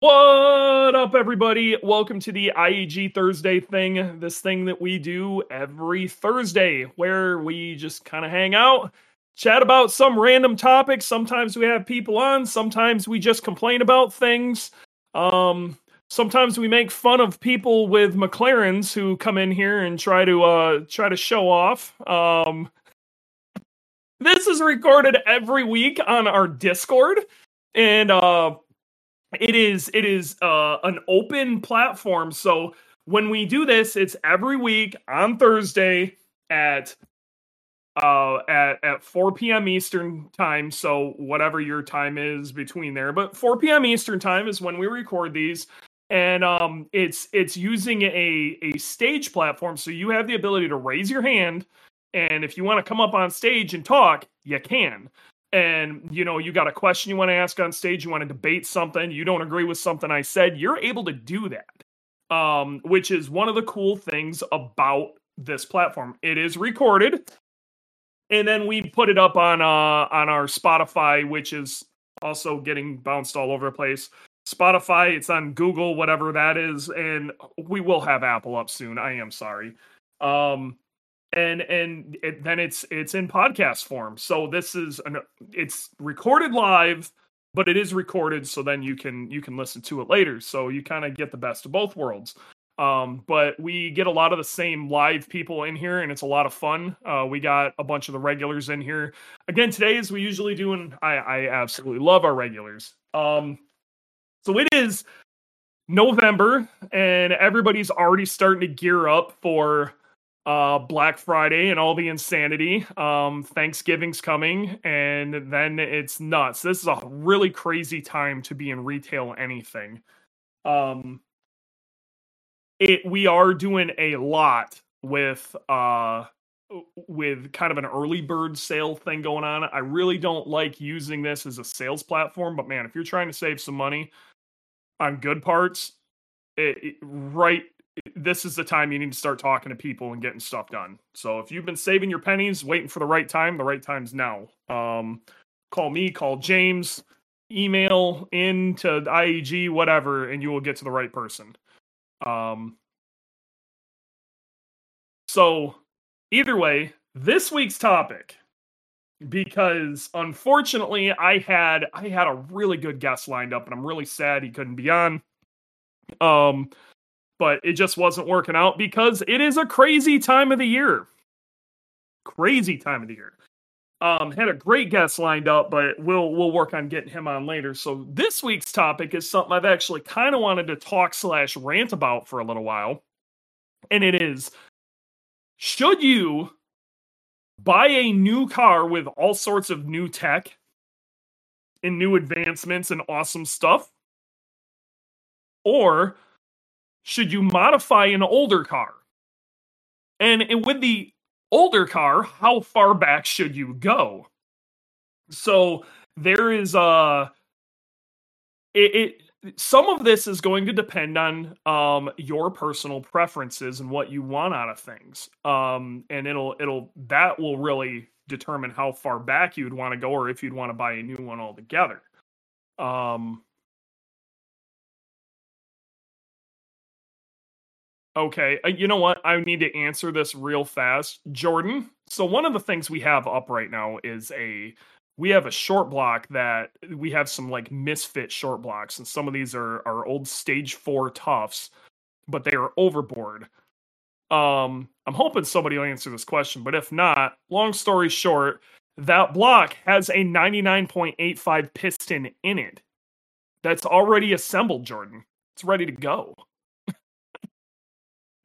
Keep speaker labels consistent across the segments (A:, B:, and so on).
A: What up, everybody? Welcome to the IAG Thursday thing. This thing that we do every Thursday, where we just kind of hang out, chat about some random topic. Sometimes we have people on, sometimes we just complain about things. Um, sometimes we make fun of people with McLarens who come in here and try to uh try to show off. Um, this is recorded every week on our Discord, and uh it is it is uh, an open platform. So when we do this, it's every week on Thursday at uh at at 4 p.m. Eastern time. So whatever your time is between there, but 4 p.m. Eastern time is when we record these. And um it's it's using a a stage platform so you have the ability to raise your hand and if you want to come up on stage and talk, you can and you know you got a question you want to ask on stage you want to debate something you don't agree with something i said you're able to do that. Um, which is one of the cool things about this platform. It is recorded and then we put it up on uh on our spotify which is also getting bounced all over the place. Spotify it's on google whatever that is and we will have apple up soon i am sorry. Um and and it, then it's it's in podcast form. So this is an it's recorded live but it is recorded so then you can you can listen to it later. So you kind of get the best of both worlds. Um but we get a lot of the same live people in here and it's a lot of fun. Uh we got a bunch of the regulars in here. Again today as we usually do and i i absolutely love our regulars. Um so it is november and everybody's already starting to gear up for uh, Black Friday and all the insanity. Um, Thanksgiving's coming, and then it's nuts. This is a really crazy time to be in retail anything. Um, it we are doing a lot with uh with kind of an early bird sale thing going on. I really don't like using this as a sales platform, but man, if you're trying to save some money on good parts, it, it, right this is the time you need to start talking to people and getting stuff done. So if you've been saving your pennies, waiting for the right time, the right time's now. Um, call me, call James, email into IAG, whatever, and you will get to the right person. Um, so either way, this week's topic, because unfortunately I had I had a really good guest lined up, and I'm really sad he couldn't be on. Um, but it just wasn't working out because it is a crazy time of the year. Crazy time of the year. Um, had a great guest lined up, but we'll we'll work on getting him on later. So this week's topic is something I've actually kind of wanted to talk slash rant about for a little while, and it is: should you buy a new car with all sorts of new tech and new advancements and awesome stuff, or should you modify an older car? And, and with the older car, how far back should you go? So there is a uh, it, it some of this is going to depend on um your personal preferences and what you want out of things. Um and it'll it'll that will really determine how far back you'd want to go or if you'd want to buy a new one altogether. Um Okay, uh, you know what? I need to answer this real fast. Jordan, so one of the things we have up right now is a we have a short block that we have some like misfit short blocks and some of these are are old stage 4 Tuffs, but they are overboard. Um I'm hoping somebody will answer this question, but if not, long story short, that block has a 99.85 piston in it. That's already assembled, Jordan. It's ready to go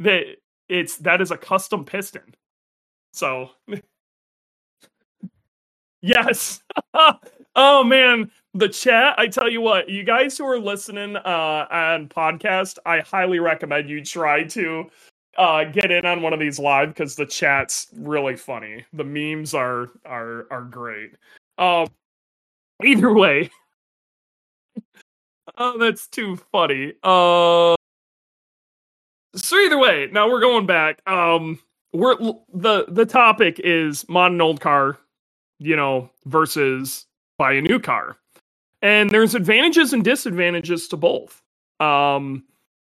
A: that it's that is a custom piston. So yes. oh man, the chat, I tell you what, you guys who are listening uh on podcast, I highly recommend you try to uh get in on one of these live because the chat's really funny. The memes are are are great. Um either way. oh, that's too funny. Uh so either way, now we're going back. Um, we're the the topic is mod an old car, you know, versus buy a new car. And there's advantages and disadvantages to both. Um,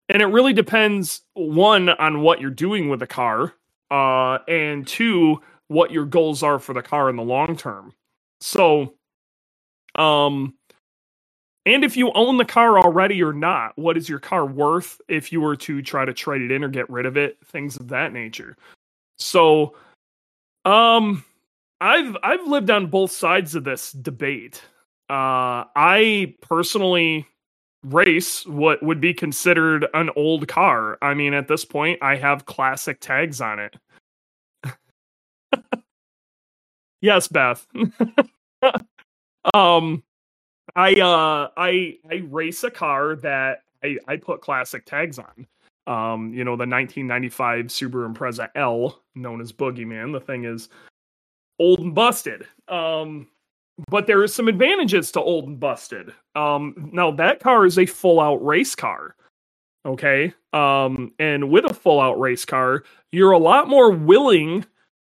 A: and it really depends one on what you're doing with the car, uh, and two what your goals are for the car in the long term. So, um, and if you own the car already or not, what is your car worth if you were to try to trade it in or get rid of it? Things of that nature. So, um, I've I've lived on both sides of this debate. Uh, I personally race what would be considered an old car. I mean, at this point, I have classic tags on it. yes, Beth. um, I uh, I I race a car that I I put classic tags on. Um, you know, the 1995 Subaru Impreza L, known as Boogeyman. The thing is old and busted. Um, but there is some advantages to old and busted. Um, now that car is a full out race car. Okay. Um, and with a full out race car, you're a lot more willing,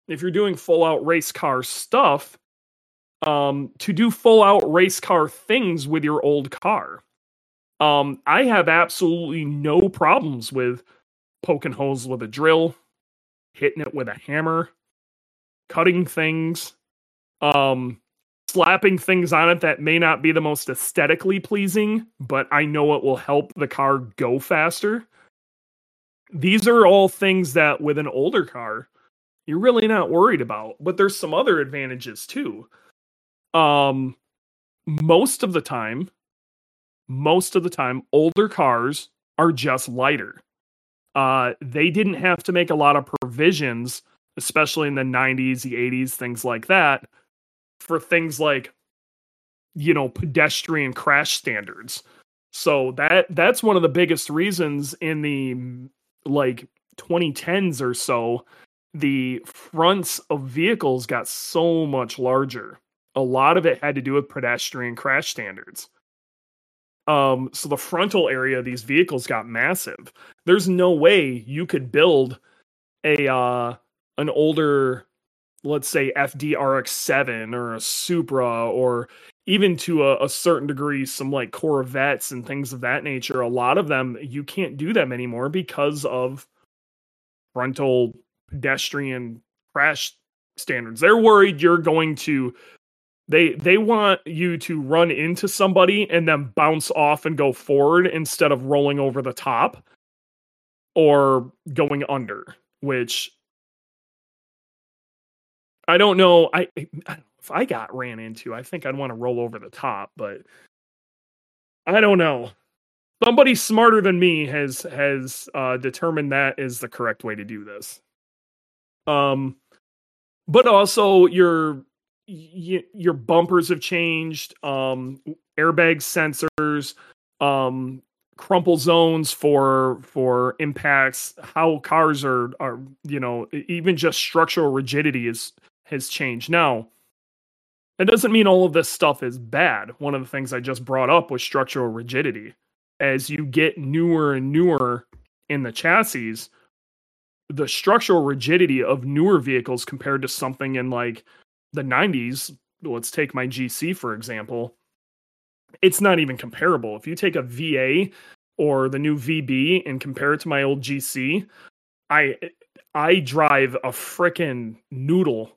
A: if you're doing full out race car stuff, um, to do full out race car things with your old car. Um, I have absolutely no problems with poking holes with a drill, hitting it with a hammer, cutting things, um, slapping things on it that may not be the most aesthetically pleasing, but I know it will help the car go faster. These are all things that with an older car, you're really not worried about. But there's some other advantages too. Um, most of the time, most of the time, older cars are just lighter. Uh, they didn't have to make a lot of provisions, especially in the 90s, the 80s, things like that, for things like, you know, pedestrian crash standards. So that that's one of the biggest reasons in the like 2010s or so, the fronts of vehicles got so much larger. A lot of it had to do with pedestrian crash standards. Um, so the frontal area of these vehicles got massive. There's no way you could build a uh, an older, let's say FDRX7 or a Supra or even to a, a, certain degree some like Corvettes and things of that nature. A lot of them you can't do them anymore because of frontal pedestrian crash standards. They're worried you're going to they they want you to run into somebody and then bounce off and go forward instead of rolling over the top or going under, which I don't know. I, if I got ran into, I think I'd want to roll over the top, but I don't know. Somebody smarter than me has has uh, determined that is the correct way to do this. Um, but also your y- your bumpers have changed, um, airbag sensors, um, crumple zones for for impacts, how cars are are you know even just structural rigidity is has changed. Now, it doesn't mean all of this stuff is bad. One of the things I just brought up was structural rigidity. As you get newer and newer in the chassis, the structural rigidity of newer vehicles compared to something in like the 90s, let's take my GC for example, it's not even comparable. If you take a VA or the new VB and compare it to my old GC, I I drive a freaking noodle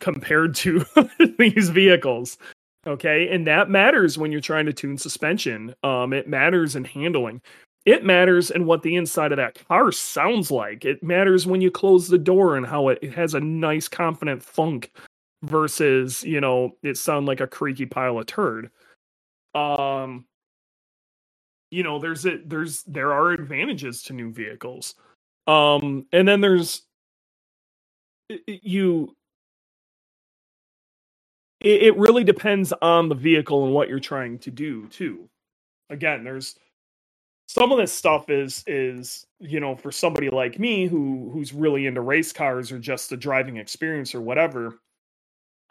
A: compared to these vehicles. Okay, and that matters when you're trying to tune suspension. Um, it matters in handling. It matters in what the inside of that car sounds like. It matters when you close the door and how it, it has a nice, confident thunk versus you know it sound like a creaky pile of turd. Um you know there's it there's there are advantages to new vehicles. Um and then there's you it, it really depends on the vehicle and what you're trying to do too. Again there's some of this stuff is is you know for somebody like me who who's really into race cars or just the driving experience or whatever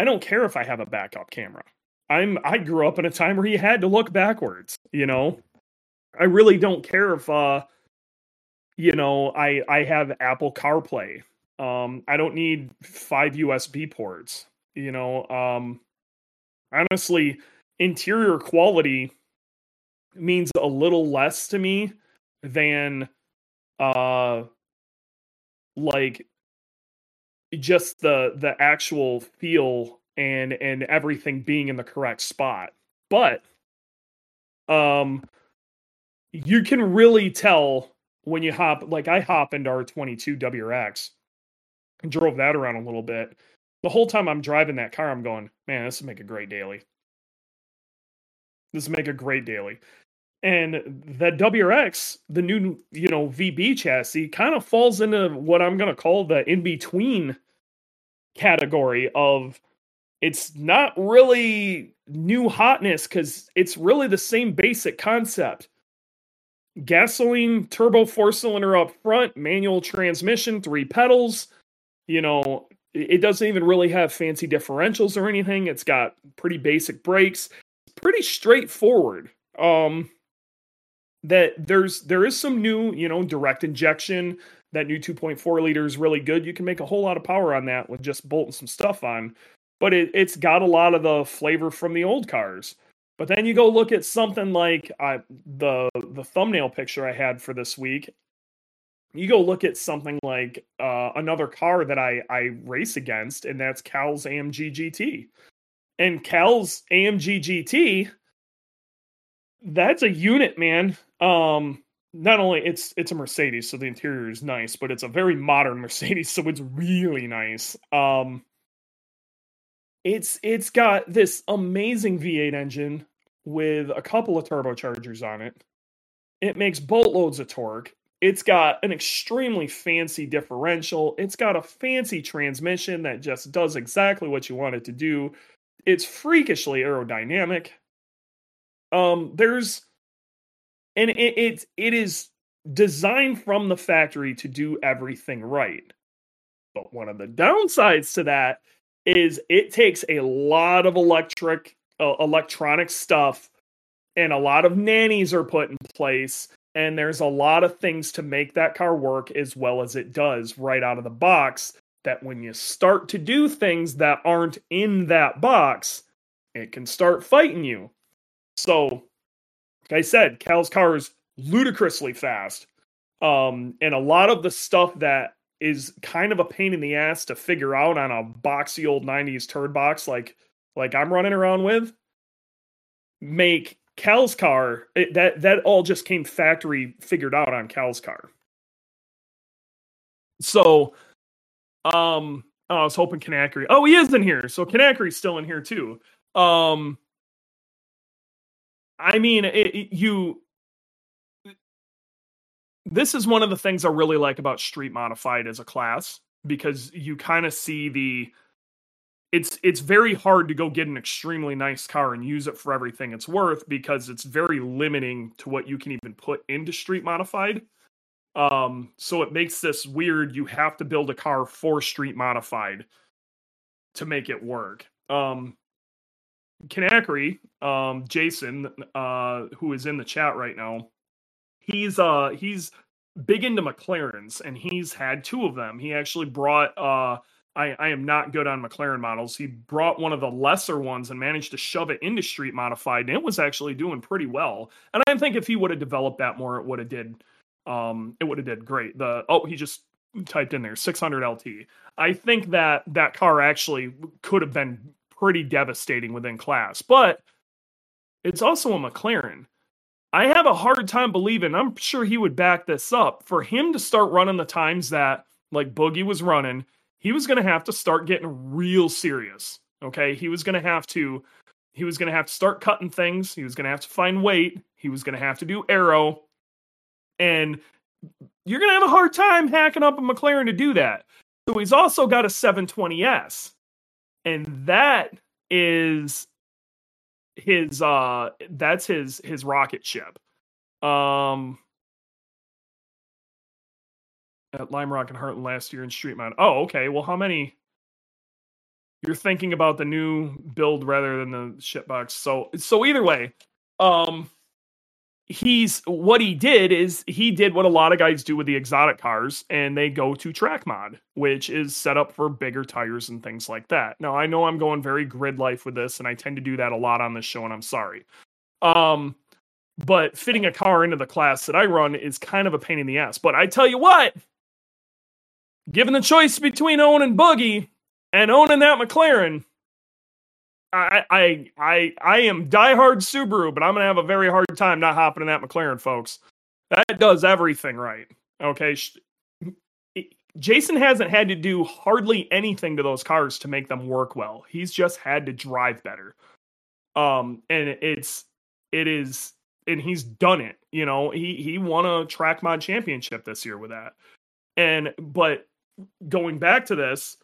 A: I don't care if I have a backup camera. I'm I grew up in a time where you had to look backwards, you know. I really don't care if uh you know, I I have Apple CarPlay. Um I don't need five USB ports, you know. Um honestly, interior quality means a little less to me than uh like just the the actual feel and and everything being in the correct spot. But um you can really tell when you hop like i hop into our 22 wrx and drove that around a little bit. The whole time i'm driving that car i'm going man this would make a great daily. This would make a great daily and the WRX, the new, you know, VB chassis kind of falls into what I'm to call the in between category of it's not really new hotness because it's really the same basic concept. Gasoline turbo four cylinder up front, manual transmission, three pedals. You know, it doesn't even really have fancy differentials or anything. It's got pretty basic brakes. Pretty straightforward. Um, that there's there is some new, you know, direct injection. That new 2.4 liter is really good. You can make a whole lot of power on that with just bolting some stuff on. But it, it's got a lot of the flavor from the old cars. But then you go look at something like uh, the the thumbnail picture I had for this week. You go look at something like uh, another car that I I race against, and that's Cal's AMG GT. And Cal's AMG GT, that's a unit, man. Um, not only it's it's a Mercedes, so the interior is nice, but it's a very modern Mercedes, so it's really nice. Um, it's it's got this amazing V8 engine with a couple of turbochargers on it. It makes boatloads of torque. It's got an extremely fancy differential. It's got a fancy transmission that just does exactly what you want it to do. It's freakishly aerodynamic. Um, there's and it, it it is designed from the factory to do everything right. But one of the downsides to that is it takes a lot of electric uh, electronic stuff and a lot of nannies are put in place and there's a lot of things to make that car work as well as it does right out of the box that when you start to do things that aren't in that box it can start fighting you so like I said, Cal's car is ludicrously fast. Um, and a lot of the stuff that is kind of a pain in the ass to figure out on a boxy old 90s turd box like like I'm running around with make Cal's car it, that that all just came factory figured out on Cal's car. So um oh, I was hoping Kanakry. Oh, he is in here. So Kanakry's still in here too. Um I mean, it, it, you. This is one of the things I really like about Street Modified as a class because you kind of see the. It's it's very hard to go get an extremely nice car and use it for everything it's worth because it's very limiting to what you can even put into Street Modified. Um, so it makes this weird. You have to build a car for Street Modified to make it work. Um, Kanakry, um, Jason, uh, who is in the chat right now, he's uh he's big into McLarens and he's had two of them. He actually brought uh I, I am not good on McLaren models. He brought one of the lesser ones and managed to shove it into street modified, and it was actually doing pretty well. And I think if he would have developed that more, it would have did um it would have did great. The oh he just typed in there 600 LT. I think that that car actually could have been pretty devastating within class. But it's also a McLaren. I have a hard time believing, I'm sure he would back this up. For him to start running the times that like Boogie was running, he was going to have to start getting real serious. Okay. He was going to have to, he was going to have to start cutting things. He was going to have to find weight. He was going to have to do aero. And you're going to have a hard time hacking up a McLaren to do that. So he's also got a 720S and that is his uh that's his his rocket ship um at Lime Rock and Heartland last year in Street Mod. Oh, okay. Well, how many? You're thinking about the new build rather than the shipbox. So, so either way, um, he's what he did is he did what a lot of guys do with the exotic cars and they go to track mod which is set up for bigger tires and things like that. Now i know i'm going very Gridlife with this and i tend to do that a lot on this show and i'm sorry. Um but fitting a car into the class that i run is kind of a pain in the ass. But i tell you what given the choice between owning boogie and owning that mclaren I, I I I am diehard Subaru, but I'm gonna have a very hard time not hopping in that McLaren, folks. That does everything right. Okay, Jason hasn't had to do hardly anything to those cars to make them work well. He's just had to drive better. Um, and it's it is, and he's done it. You know, he he won a track mod championship this year with that. And but going back to this,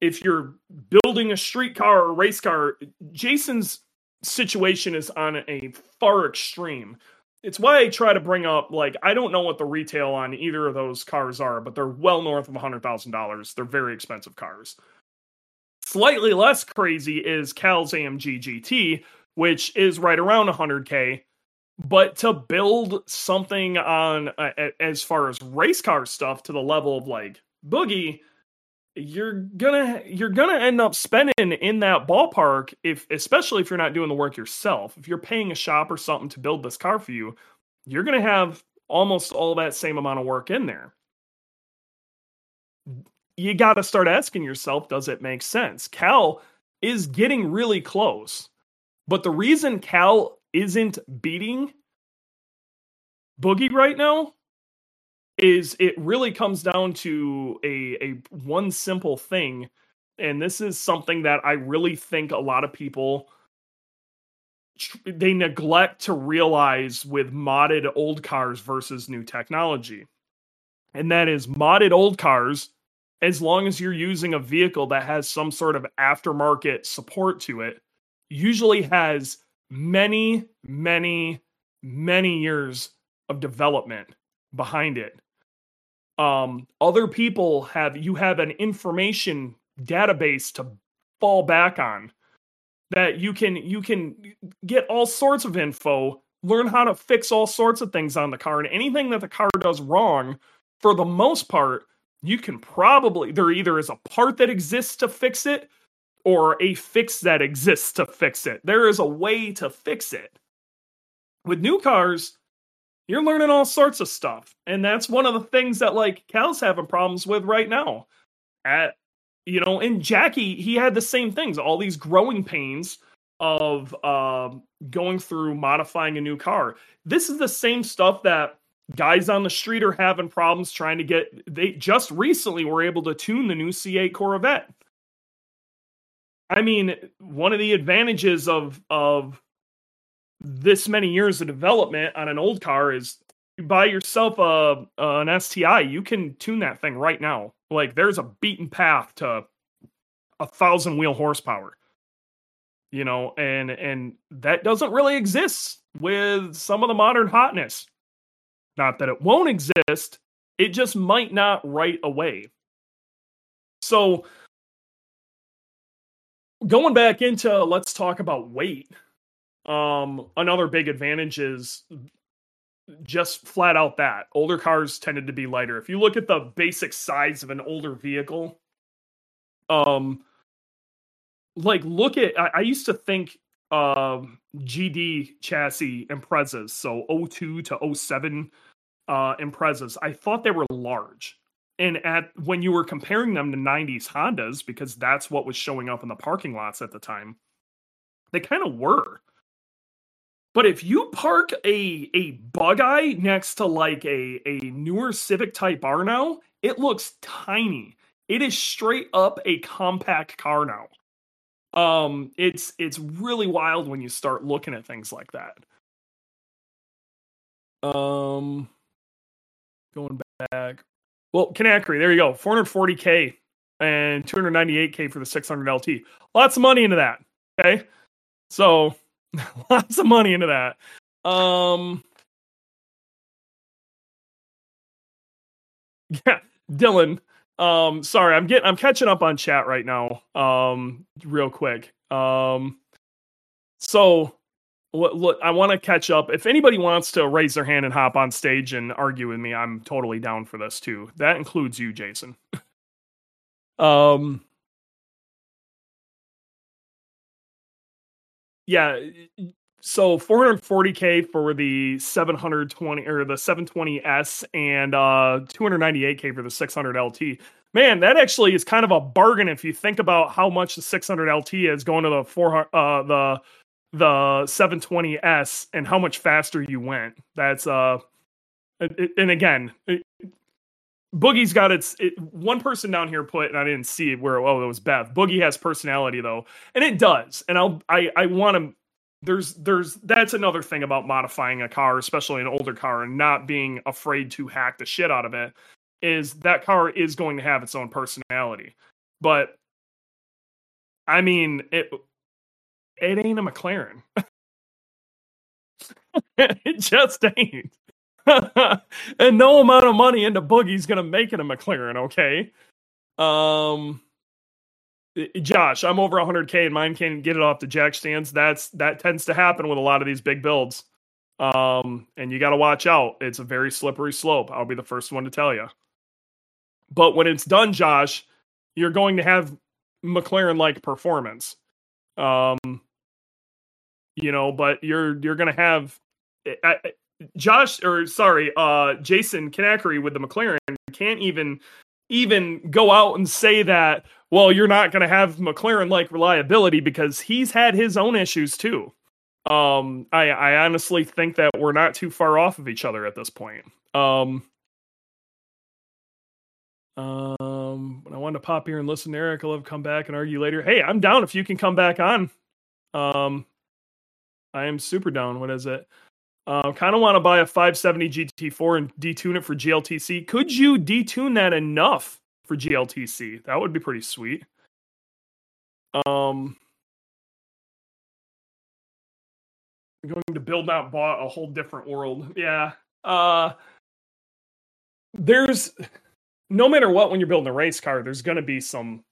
A: if you're building a street car or a race car, Jason's situation is on a far extreme. It's why I try to bring up like I don't know what the retail on either of those cars are, but they're well north of $100,000. They're very expensive cars. Slightly less crazy is Cal's AMG GT, which is right around 100k. But to build something on uh, as far as race car stuff to the level of like Boogie, you're gonna you're gonna end up spending in that ballpark if especially if you're not doing the work yourself. If you're paying a shop or something to build this car for you you're gonna have almost all that same amount of work in there. You got to start asking yourself does it make sense? Cal is getting really close but the reason cal isn't beating boogie right now is it really comes down to a a one simple thing and this is something that I really think a lot of people they neglect to realize with modded old cars versus new technology. And that is modded old cars as long as you're using a vehicle that has some sort of aftermarket support to it usually has many many many years of development behind it um, other people have you have an information database to fall back on that you can you can get all sorts of info learn how to fix all sorts of things on the car and anything that the car does wrong for the most part you can probably there either is a part that exists to fix it or a fix that exists to fix it. There is a way to fix it. With new cars you're learning all sorts of stuff. And that's one of the things that like Cal's having problems with right now. At you know, and Jackie, he had the same things, all these growing pains of um, going through modifying a new car. This is the same stuff that guys on the street are having problems trying to get. They just recently were able to tune the new C8 Corvette. I mean, one of the advantages of of this many years of development on an old car is you buy yourself a an STI, you can tune that thing right now. Like there's a beaten path to a thousand wheel horsepower. You know, and and that doesn't really exist with some of the modern hotness. Not that it won't exist, it just might not right away. So going back into let's talk about weight um, another big advantage is just flat out that older cars tended to be lighter. If you look at the basic size of an older vehicle, um, like look at I, I used to think um GD chassis Imprezas, so 02 to 07 uh Imprezas, I thought they were large. And at when you were comparing them to 90s Hondas, because that's what was showing up in the parking lots at the time, they kind of were. But if you park a a bug eye next to like a, a newer Civic Type R now, it looks tiny. It is straight up a compact car now. Um, it's it's really wild when you start looking at things like that. Um, going back, well, Kanakry, there you go, 440k and 298k for the 600 LT. Lots of money into that. Okay, so Lots of money into that. Um Yeah, Dylan. Um sorry, I'm getting I'm catching up on chat right now. Um real quick. Um so look, look I want to catch up. If anybody wants to raise their hand and hop on stage and argue with me, I'm totally down for this too. That includes you, Jason. um Yeah, so 440k for the 720 or the 720s and uh 298k for the 600 LT. Man, that actually is kind of a bargain if you think about how much the 600 LT is going to the 400 uh the the 720s and how much faster you went. That's uh and again, Boogie's got its it, one person down here put, and I didn't see where oh it was Beth. Boogie has personality though, and it does. And I'll I I want to there's there's that's another thing about modifying a car, especially an older car, and not being afraid to hack the shit out of it. Is that car is going to have its own personality, but I mean it. It ain't a McLaren. it just ain't. and no amount of money into Boogie's gonna make it a McLaren. Okay. Um Josh, I'm over 100k and mine can't get it off the jack stands. That's that tends to happen with a lot of these big builds. Um, and you got to watch out. It's a very slippery slope. I'll be the first one to tell you. But when it's done, Josh, you're going to have McLaren like performance. Um, you know, but you're you're going to have I, Josh or sorry, uh, Jason Kanakry with the McLaren can't even even go out and say that well, you're not going to have McLaren like reliability because he's had his own issues too. Um, I, I honestly think that we're not too far off of each other at this point. Um, um, I wanted to pop here and listen to Eric. I'll come back and argue later. Hey, I'm down if you can come back on. Um, I am super down. What is it? Uh, kind of want to buy a 570 GT4 and detune it for GLTC. Could you detune that enough for GLTC. That would be pretty sweet. Um, I'm going to build out bought a whole different world. Yeah. Uh, there's no matter what when you're building a race car, there's going to be some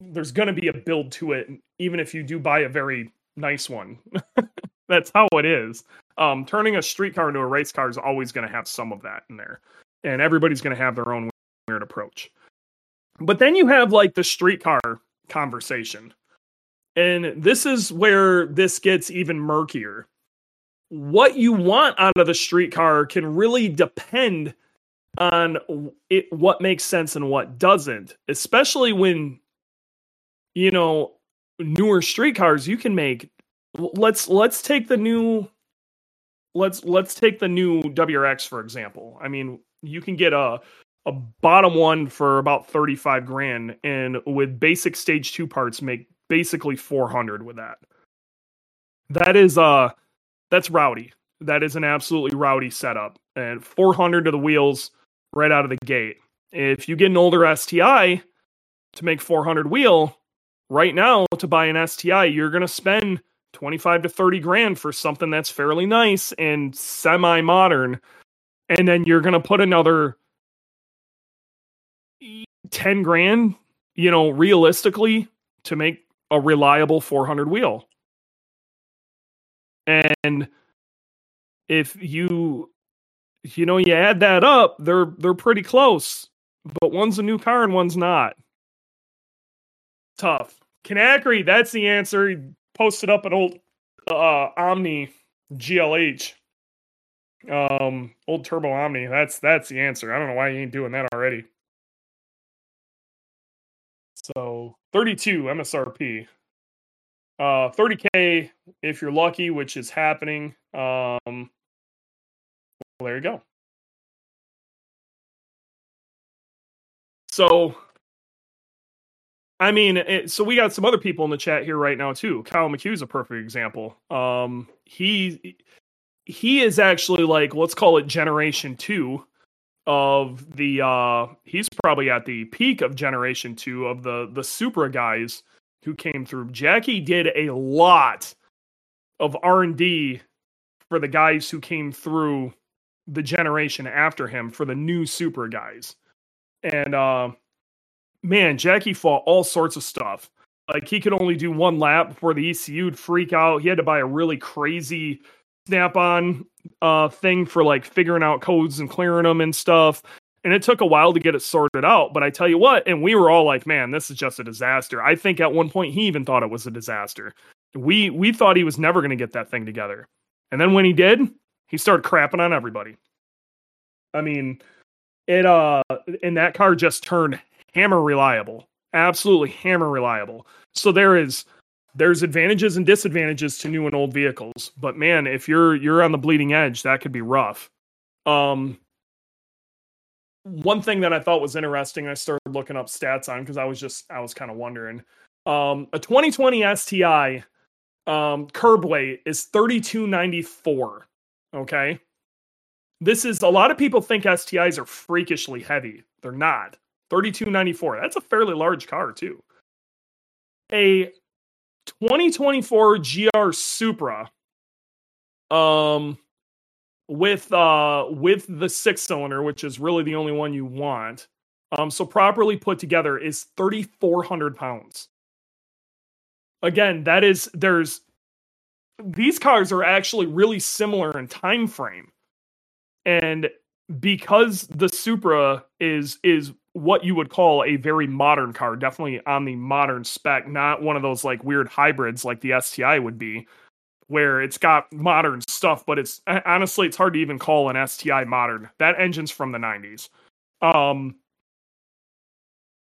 A: there's going to be a build to it even if you do buy a very nice one. That's how it is. Um, turning a street car into a race car is always going to have some of that in there. And everybody's going to have their own weird approach. But then you have like the streetcar conversation. And this is where this gets even murkier. What you want out of the streetcar can really depend on it, what makes sense and what doesn't, especially when, you know, newer streetcars you can make. Let's let's take the new let's let's take the new WRX for example. I mean, you can get a a bottom one for about 35 grand and with basic stage 2 parts make basically 400 with that. That is uh that's rowdy. That is an absolutely rowdy setup and 400 to the wheels right out of the gate. If you get an older STI to make 400 wheel, right now to buy an STI, you're going to spend 25 to 30 grand for something that's fairly nice and semi modern. And then you're going to put another 10 grand, you know, realistically to make a reliable 400 wheel. And if you you know you add that up, they're they're pretty close. But one's a new car and one's not. Tough. Kanakry, that's the answer. Posted up an old uh Omni GLH. Um old Turbo Omni. That's that's the answer. I don't know why he ain't doing that already. So 32 MSRP. Uh 30k if you're lucky, which is happening. Um well, there you go. So I mean, it, so we got some other people in the chat here right now too. Kyle McHugh's a perfect example. Um, he he is actually like let's call it generation two of the uh he's probably at the peak of generation 2 of the the Supra guys who came through. Jackie did a lot of R&D for the guys who came through the generation after him for the new Supra guys. And uh man, Jackie fought all sorts of stuff. like he could only do one lap before the ECU would freak out. He had to buy a really crazy snap-on uh thing for like figuring out codes and clearing them and stuff. And it took a while to get it sorted out. But I tell you what, and we were all like, man, this is just a disaster. I think at one point he even thought it was a disaster. We we thought he was never gonna get that thing together. And then when he did, he started crapping on everybody. I mean, it uh and that car just turned hammer reliable. Absolutely hammer reliable. So there is there's advantages and disadvantages to new and old vehicles. But man, if you're you're on the bleeding edge, that could be rough. Um one thing that I thought was interesting, I started looking up stats on because I was just I was kind of wondering. Um a 2020 STI um curb weight is 3294. Okay. This is a lot of people think STIs are freakishly heavy. They're not. 3294. That's a fairly large car too. A 2024 GR Supra um with uh with the six cylinder which is really the only one you want um so properly put together is 3400 pounds again that is there's these cars are actually really similar in time frame and because the supra is is what you would call a very modern car, definitely on the modern spec, not one of those like weird hybrids like the STI would be, where it's got modern stuff, but it's honestly it's hard to even call an STI modern. That engine's from the 90s. Um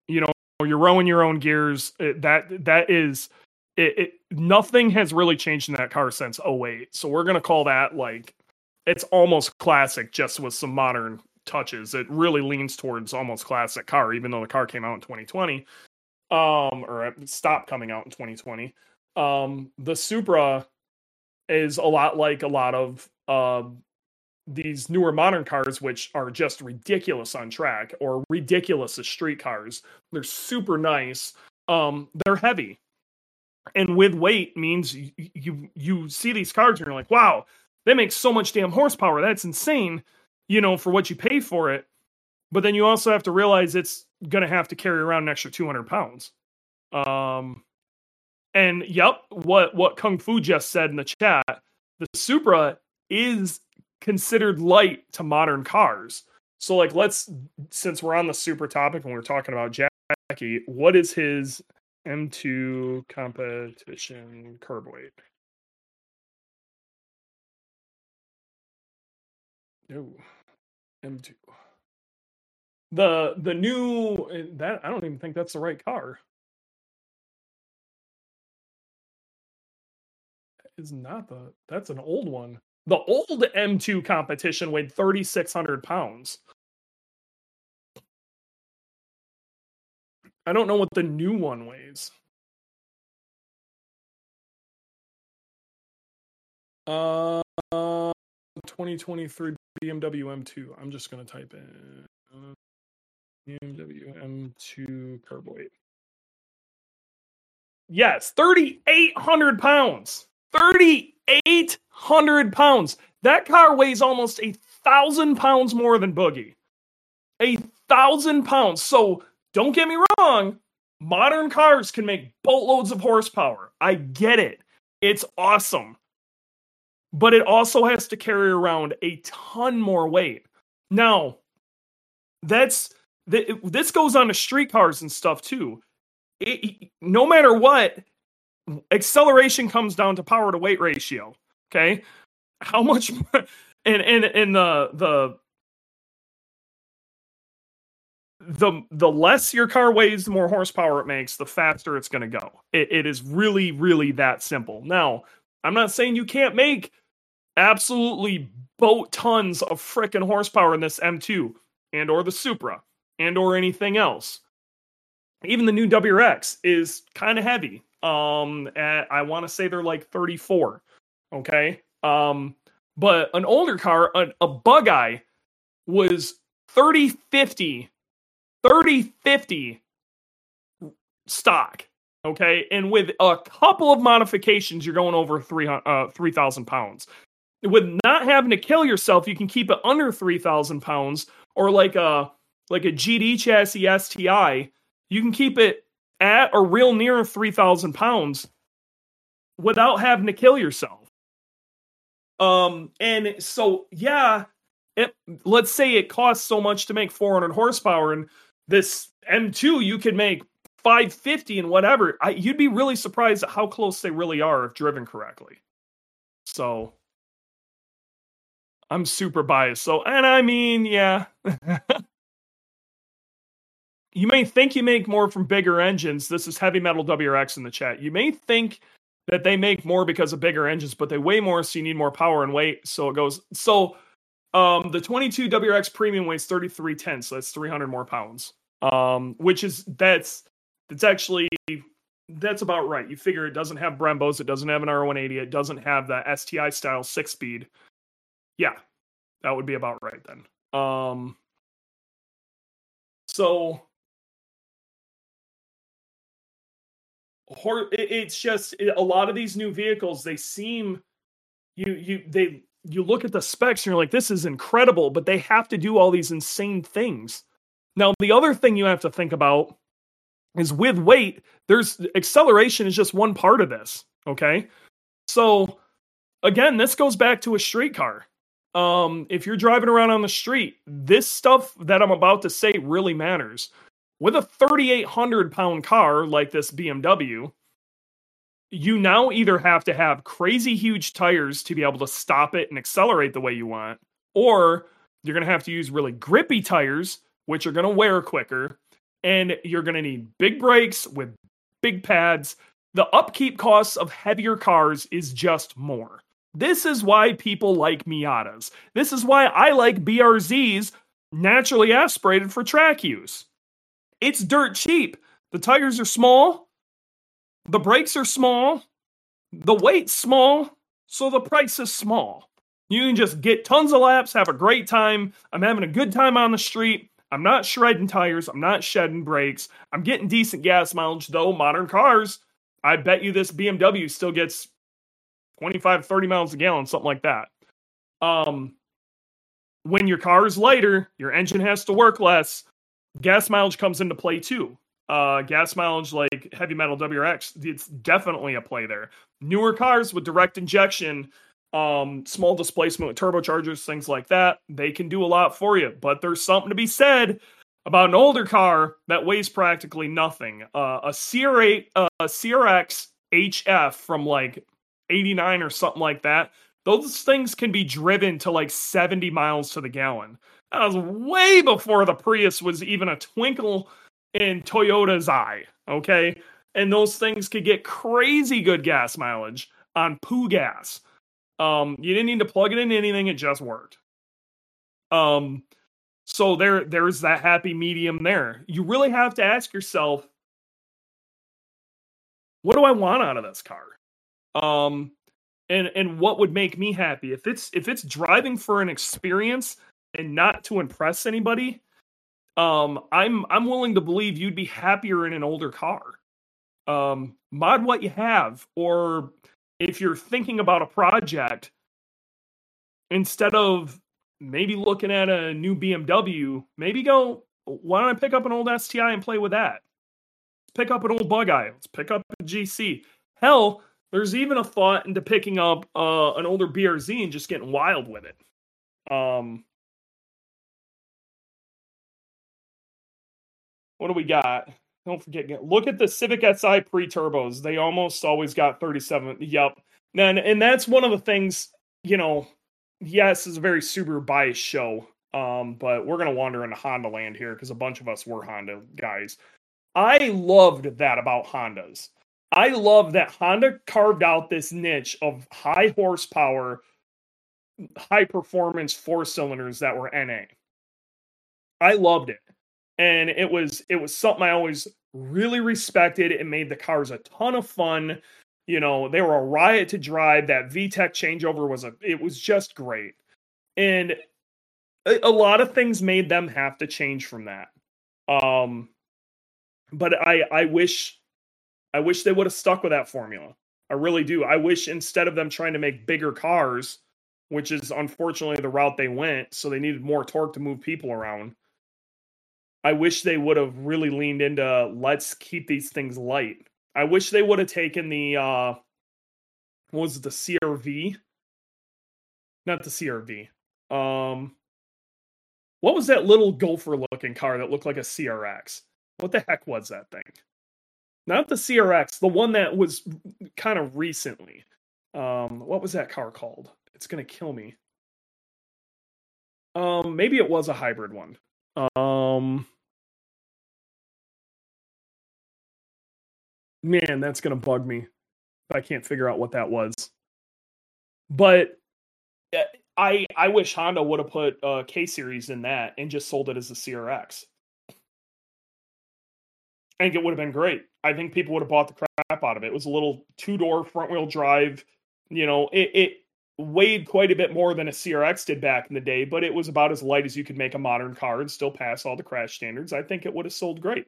A: you know, you're rowing your own gears. It, that that is it, it nothing has really changed in that car since 08. So we're going to call that like it's almost classic just with some modern touches. It really leans towards almost classic car, even though the car came out in 2020, um, or stopped coming out in 2020. Um, the Supra is a lot like a lot of uh, these newer modern cars, which are just ridiculous on track or ridiculous as street cars. They're super nice. Um, they're heavy, and with weight means you, you you see these cars and you're like, wow, they make so much damn horsepower. That's insane you know, for what you pay for it. But then you also have to realize it's going to have to carry around an extra 200 pounds. Um, and yep, what what Kung Fu just said in the chat, the Supra is considered light to modern cars. So like, let's since we're on the Supra topic and we're talking about Jackie, what is his M2 competition curb weight? No. M2. The the new that I don't even think that's the right car. Is not the that's an old one. The old M2 competition weighed 3,600 pounds. I don't know what the new one weighs. Uh, 2023 BMW M2. I'm just going to type in uh, BMW M2 curb weight. Yes, 3,800 pounds. 3,800 pounds. That car weighs almost a thousand pounds more than Boogie. A thousand pounds. So don't get me wrong. Modern cars can make boatloads of horsepower. I get it. It's awesome but it also has to carry around a ton more weight. Now, that's this goes on to street cars and stuff too. It, no matter what, acceleration comes down to power to weight ratio. Okay, how much? And and and the the the the less your car weighs, the more horsepower it makes, the faster it's going to go. It, it is really really that simple. Now, I'm not saying you can't make absolutely boat tons of freaking horsepower in this M2 and or the Supra and or anything else. Even the new WRX is kind of heavy. Um at, I want to say they're like 34. Okay? Um but an older car, a, a bug eye was 3050 3050 stock okay and with a couple of modifications you're going over 300 uh, 3000 pounds with not having to kill yourself, you can keep it under 3,000 pounds or like a like a GD chassis STI, you can keep it at or real near 3,000 pounds without having to kill yourself. Um, and so, yeah, it, let's say it costs so much to make 400 horsepower and this M2 you could make 550 and whatever. I, you'd be really surprised at how close they really are if driven correctly. So I'm super biased. So, and I mean, yeah. you may think you make more from bigger engines. This is Heavy Metal WRX in the chat. You may think that they make more because of bigger engines, but they weigh more, so you need more power and weight. So it goes. So um, the 22 WRX Premium weighs 3310, so that's 300 more pounds. Um, which is that's that's actually that's about right. You figure it doesn't have Brembos, it doesn't have an R180, it doesn't have the STI style six speed. Yeah, that would be about right then. Um, so it's just a lot of these new vehicles they seem you you they you look at the specs and you're like this is incredible but they have to do all these insane things. Now the other thing you have to think about is with weight there's acceleration is just one part of this okay? So again this goes back to a street car um if you're driving around on the street this stuff that i'm about to say really matters with a 3,800 pound car like this BMW, you now either have to have crazy huge tires to be able to stop it and accelerate the way you want, or you're going to have to use really grippy tires, which are going to wear quicker, and you're going to need big brakes with big pads. The upkeep costs of heavier cars is just more. This is why people like Miatas. This is why I like BRZs naturally aspirated for track use. It's dirt cheap. The tires are small, the brakes are small, the weight's small, so the price is small. You can just get tons of laps, have a great time. I'm having a good time on the street. I'm not shredding tires. I'm not shedding brakes. I'm getting decent gas mileage, though. Modern cars, I bet you this BMW still gets 25, 30 miles a gallon, something like that. Um, when your car is lighter, your engine has to work less gas mileage comes into play too. Uh, gas mileage like heavy metal WRX, it's definitely a play there. Newer cars with direct injection, um, small displacement with turbochargers, things like that, they can do a lot for you. But there's something to be said about an older car that weighs practically nothing. Uh, a CR8, uh, a CRX HF from like 89 or something like that. Those things can be driven to like 70 miles to the gallon. That was way before the Prius was even a twinkle in Toyota's eye. Okay. And those things could get crazy good gas mileage on poo gas. Um, you didn't need to plug it in anything, it just worked. Um, so there there's that happy medium there. You really have to ask yourself, what do I want out of this car? Um, and and what would make me happy if it's if it's driving for an experience and not to impress anybody, um, I'm I'm willing to believe you'd be happier in an older car. Um, mod what you have, or if you're thinking about a project, instead of maybe looking at a new BMW, maybe go, why don't I pick up an old STI and play with that? Pick up an old bug eye. Let's pick up a GC. Hell, there's even a thought into picking up uh, an older BRZ and just getting wild with it. Um, what do we got? Don't forget, look at the Civic Si pre turbos. They almost always got 37. Yep. And, and that's one of the things, you know, yes, it's a very Subaru biased show. Um, but we're gonna wander into Honda land here because a bunch of us were Honda guys. I loved that about Hondas. I love that Honda carved out this niche of high horsepower, high performance four cylinders that were NA. I loved it and it was it was something I always really respected. It made the cars a ton of fun. You know, they were a riot to drive. That VTEC changeover was a it was just great. And a, a lot of things made them have to change from that. Um but I I wish I wish they would have stuck with that formula. I really do. I wish instead of them trying to make bigger cars, which is unfortunately the route they went, so they needed more torque to move people around I wish they would have really leaned into let's keep these things light. I wish they would have taken the uh what was it, the CRV? Not the CRV. Um what was that little gopher looking car that looked like a CRX? What the heck was that thing? Not the CRX, the one that was kind of recently. Um, what was that car called? It's gonna kill me. Um, maybe it was a hybrid one. Um, man, that's gonna bug me. I can't figure out what that was. But eh, I I wish Honda would have put uh, K series in that and just sold it as a CRX. I think it would have been great. I think people would have bought the crap out of it. It was a little two door front wheel drive. You know, it, it weighed quite a bit more than a CRX did back in the day, but it was about as light as you could make a modern car and still pass all the crash standards. I think it would have sold great.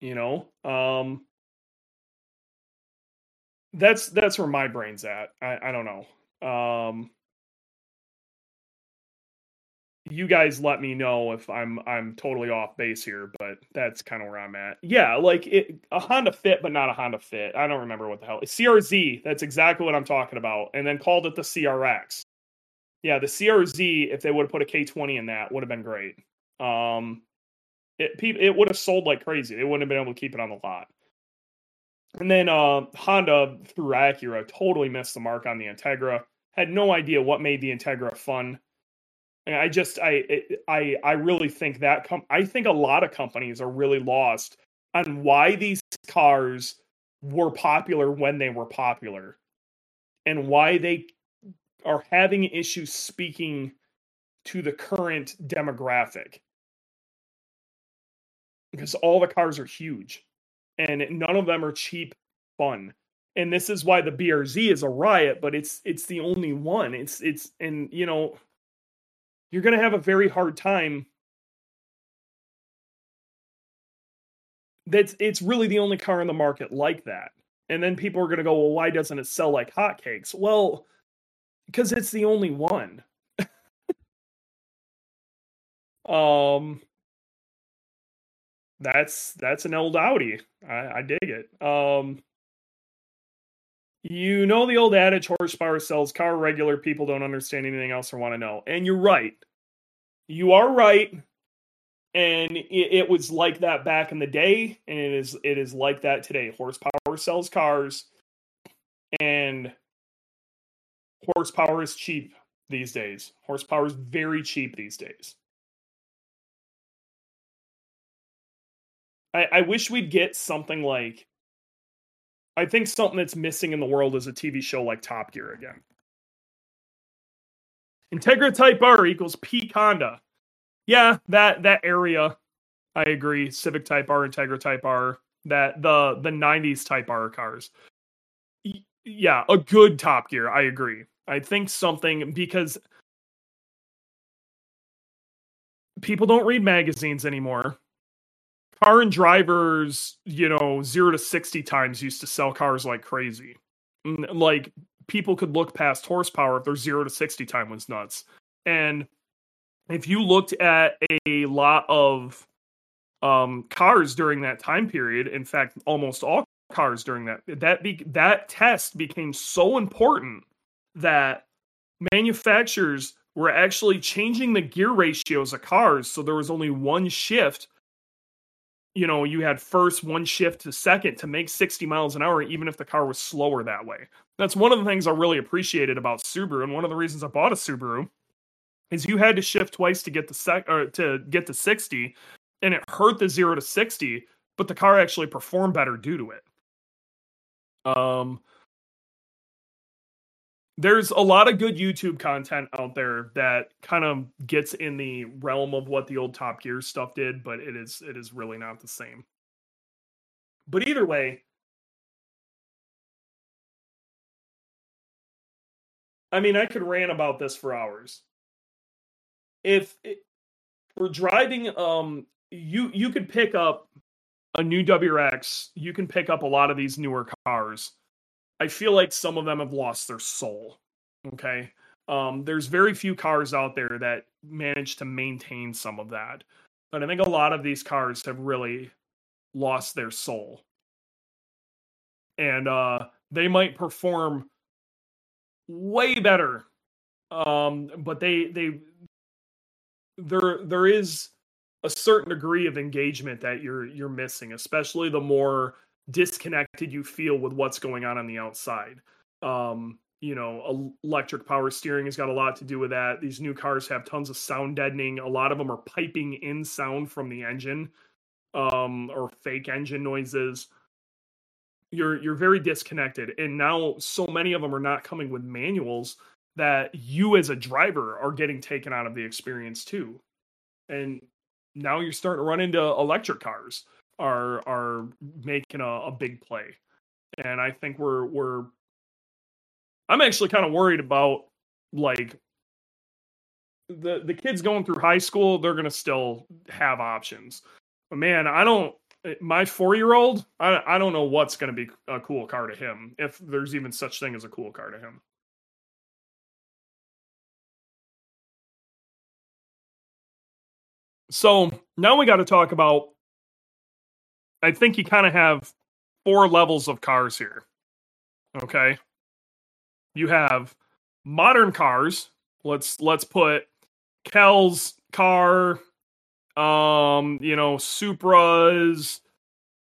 A: You know, um, that's that's where my brain's at. I, I don't know. Um, you guys let me know if I'm I'm totally off base here, but that's kind of where I'm at. Yeah, like it, a Honda Fit, but not a Honda Fit. I don't remember what the hell CRZ. That's exactly what I'm talking about, and then called it the CRX. Yeah, the CRZ. If they would have put a K20 in that, would have been great. Um, it it would have sold like crazy. They wouldn't have been able to keep it on the lot. And then uh, Honda through Acura totally missed the mark on the Integra. Had no idea what made the Integra fun. And I just I I I really think that com- I think a lot of companies are really lost on why these cars were popular when they were popular and why they are having issues speaking to the current demographic. Because all the cars are huge and none of them are cheap fun. And this is why the BRZ is a riot but it's it's the only one. It's it's and you know you're going to have a very hard time that's it's really the only car in the market like that and then people are going to go well why doesn't it sell like hotcakes well because it's the only one um that's that's an old Audi. I, I dig it. Um, you know the old adage: horsepower sells car. Regular people don't understand anything else or want to know. And you're right. You are right. And it, it was like that back in the day, and it is it is like that today. Horsepower sells cars, and horsepower is cheap these days. Horsepower is very cheap these days. I, I wish we'd get something like I think something that's missing in the world is a TV show like Top Gear again. Integra Type R equals peak. Yeah, that that area, I agree. Civic Type R, Integra Type R, that the the '90s Type R cars. Yeah, a good Top Gear. I agree. I think something because people don't read magazines anymore car and drivers, you know, zero to 60 times used to sell cars like crazy. Like people could look past horsepower if their zero to 60 time was nuts. And if you looked at a lot of um, cars during that time period, in fact, almost all cars during that, that, be, that test became so important that manufacturers were actually changing the gear ratios of cars so there was only one shift you know, you had first one shift to second to make 60 miles an hour, even if the car was slower that way. That's one of the things I really appreciated about Subaru, and one of the reasons I bought a Subaru is you had to shift twice to get the sec or to get to 60, and it hurt the zero to 60, but the car actually performed better due to it. Um, there's a lot of good YouTube content out there that kind of gets in the realm of what the old Top Gear stuff did, but it is it is really not the same. But either way, I mean, I could rant about this for hours. If it, we're driving, um, you you could pick up a new WRX. You can pick up a lot of these newer cars I feel like some of them have lost their soul. Okay. Um, there's very few cars out there that manage to maintain some of that. But I think a lot of these cars have really lost their soul. And uh, they might perform way better. Um, but they they there there is a certain degree of engagement that you're you're missing, especially the more disconnected you feel with what's going on on the outside. Um, you know, electric power steering has got a lot to do with that. These new cars have tons of sound deadening. A lot of them are piping in sound from the engine um, or fake engine noises. You're you're very disconnected, and now so many of them are not coming with manuals that you as a driver are getting taken out of the experience too. And now you're starting to run into electric cars are are making a, a big play. And I think we're we're I'm actually kind of worried about like the the kids going through high school, they're gonna still have options. But man, I don't eh, my four year old, I I don't know what's gonna be a cool car to him, if there's even such thing as a cool car to him. So now we got to talk about. I think you kind of have four levels of cars here. Okay. You have modern cars. Let's let's put Kel's car, um, you know, Supras,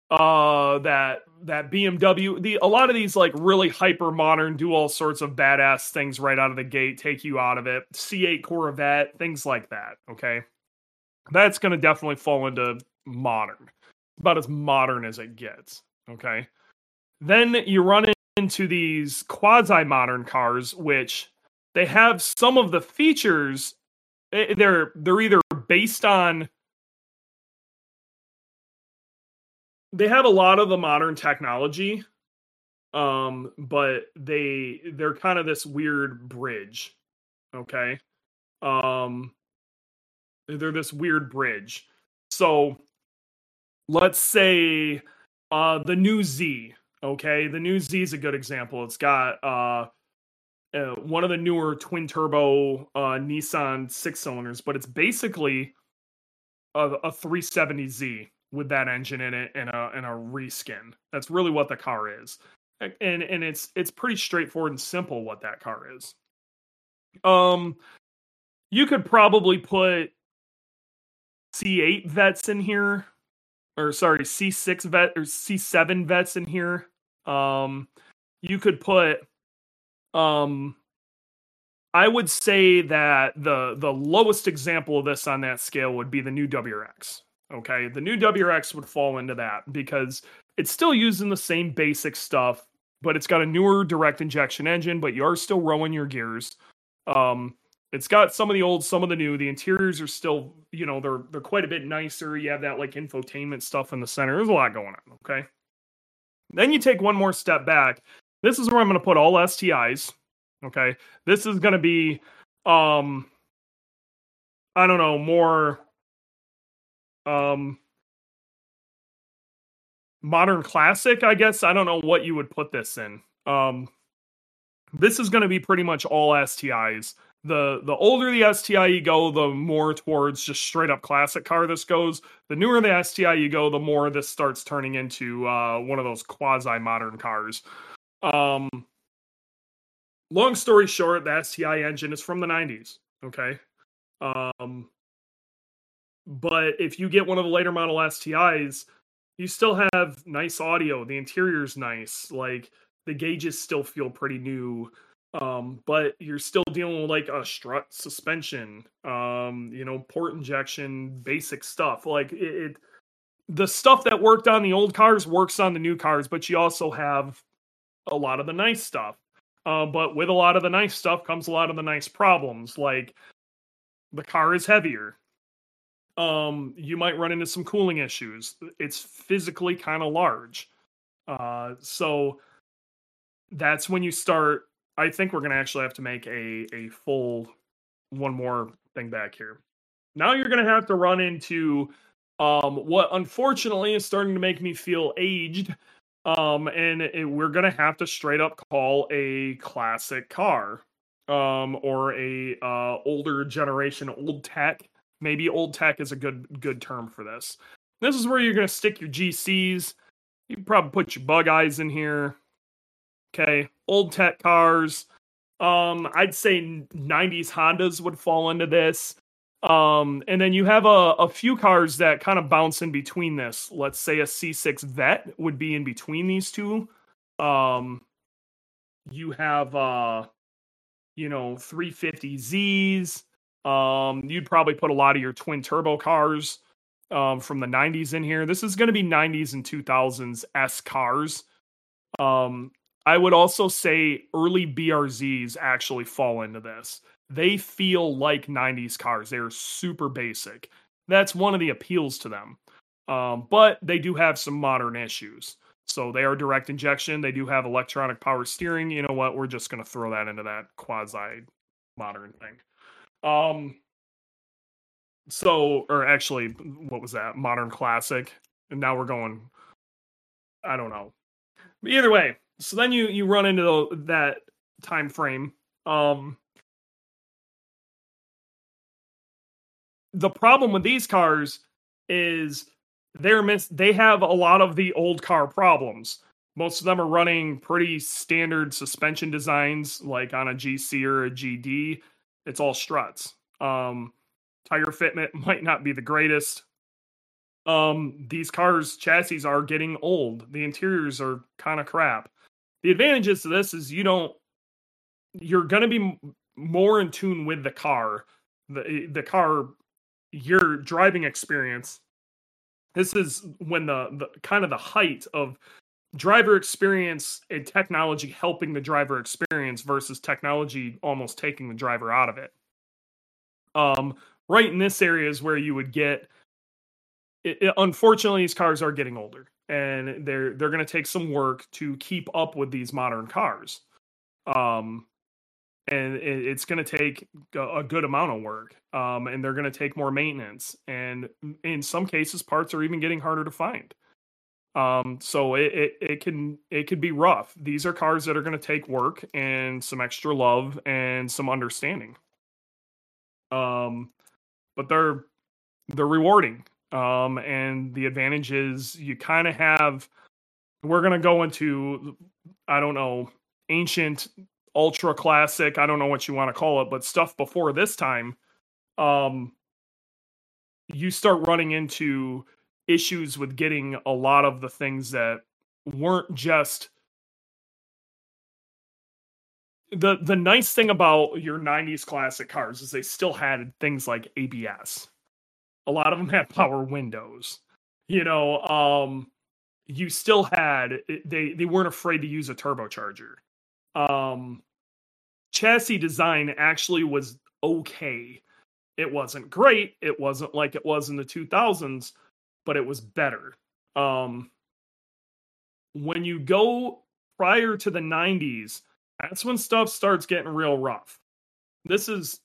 A: uh, that that BMW. The a lot of these like really hyper modern, do all sorts of badass things right out of the gate, take you out of it. C8 Corvette, things like that. Okay that's going to definitely fall into modern. About as modern as it gets. Okay. Then you run into these quasi modern cars, which they have some of the features. Eh, they're they're either based on they have a lot of the modern technology um but they they're kind of this weird bridge okay um they're this weird bridge. So let's say uh the new Z, okay? The new Z is a good example. It's got uh, uh one of the newer twin turbo uh Nissan six cylinders, but it's basically a, a 370Z with that engine in it and a and a reskin. That's really what the car is. And and it's it's pretty straightforward and simple what that car is. Um you could probably put C8 vets in here, or sorry, C6 vet or C7 vets in here. Um, you could put, um, I would say that the the lowest example of this on that scale would be the new WRX. Okay, the new WRX would fall into that because it's still using the same basic stuff, but it's got a newer direct injection engine, but you are still rowing your gears. Um, it's got some of the old, some of the new. The interiors are still, you know, they're they're quite a bit nicer. You have that like infotainment stuff in the center. There's a lot going on. Okay. Then you take one more step back. This is where I'm going to put all STIs. Okay. This is going to be, um, I don't know, more, um, modern classic. I guess I don't know what you would put this in. Um, this is going to be pretty much all STIs the the older the STI you go, the more towards just straight up classic car this goes. The newer the STI you go, the more this starts turning into uh, one of those quasi modern cars. Um, long story short, the STI engine is from the 90s. Okay. Um, but if you get one of the later model STIs, you still have nice audio. The interior's nice. Like the gauges still feel pretty new um, but you're still dealing with like a strut suspension, um, you know, port injection, basic stuff. Like it, it, the stuff that worked on the old cars works on the new cars, but you also have a lot of the nice stuff. Uh, but with a lot of the nice stuff comes a lot of the nice problems, like the car is heavier. Um, you might run into some cooling issues. It's physically kind of large. Uh, so that's when you start I think we're gonna actually have to make a a full one more thing back here. Now you're gonna have to run into um, what unfortunately is starting to make me feel aged. Um, and it, we're gonna have to straight up call a classic car. um, or a uh, older generation, old tech. Maybe old tech is a good good term for this. This is where you're going to stick your GCs. You probably put your bug eyes in here. Okay, old tech cars. Um, I'd say 90s Hondas would fall into this. Um, and then you have a, a few cars that kind of bounce in between this. Let's say a C6 Vet would be in between these two. Um, you have uh, you know, 350Zs. Um, you'd probably put a lot of your twin turbo cars um, from the 90s in here. This is going to be 90s and 2000s S cars. Um, I would also say early BRZs actually fall into this. They feel like 90s cars. They're super basic. That's one of the appeals to them. Um, but they do have some modern issues. So they are direct injection. They do have electronic power steering. You know what? We're just going to throw that into that quasi modern thing. Um, so, or actually, what was that? Modern classic. And now we're going, I don't know. But either way, so then you you run into the, that time frame. Um, the problem with these cars is they're miss they have a lot of the old car problems. Most of them are running pretty standard suspension designs, like on a GC or a GD. It's all struts. Um, tire fitment might not be the greatest. Um, these cars' chassis are getting old. The interiors are kind of crap. The advantages to this is you don't, you're going to be more in tune with the car, the the car, your driving experience this is when the, the kind of the height of driver experience and technology helping the driver experience versus technology almost taking the driver out of it. Um, right in this area is where you would get. It, it, unfortunately, these cars are getting older, and they're they're going to take some work to keep up with these modern cars. Um, and it, it's going to take a good amount of work um, and they're going to take more maintenance and in some cases parts are even getting harder to find. Um, so it, it, it can it can be rough. These are cars that are going to take work and some extra love and some understanding. Um, but they're they're rewarding um, and the advantage is you kind of have we're going to go into i don't know ancient ultra classic, I don't know what you want to call it, but stuff before this time, um, you start running into issues with getting a lot of the things that weren't just the the nice thing about your 90s classic cars is they still had things like ABS. A lot of them had power windows. You know, um you still had they they weren't afraid to use a turbocharger um chassis design actually was okay. It wasn't great. It wasn't like it was in the 2000s, but it was better. Um when you go prior to the 90s, that's when stuff starts getting real rough. This is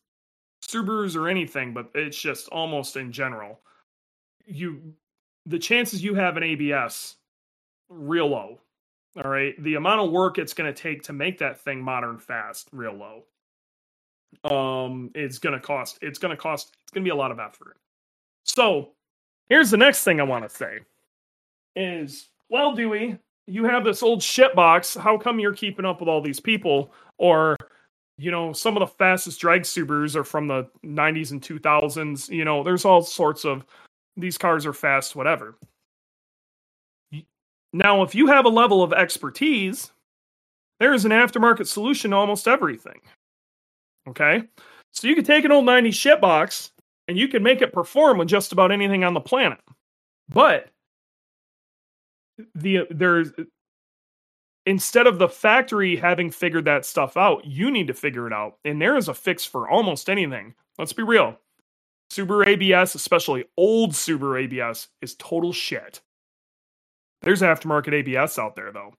A: Subarus or anything, but it's just almost in general. You the chances you have an ABS real low. All right. The amount of work it's going to take to make that thing modern fast, real low. Um, it's going to cost, it's going to cost, it's going to be a lot of effort. So here's the next thing I want to say is, well, Dewey, you have this old shit box. How come you're keeping up with all these people? Or, you know, some of the fastest drag Subarus are from the 90s and 2000s. You know, there's all sorts of these cars are fast, whatever. Now, if you have a level of expertise, there is an aftermarket solution to almost everything. Okay? So you could take an old 90s shitbox and you can make it perform with just about anything on the planet. But the there's instead of the factory having figured that stuff out, you need to figure it out. And there is a fix for almost anything. Let's be real. Subaru ABS, especially old Subaru ABS, is total shit. There's aftermarket ABS out there though.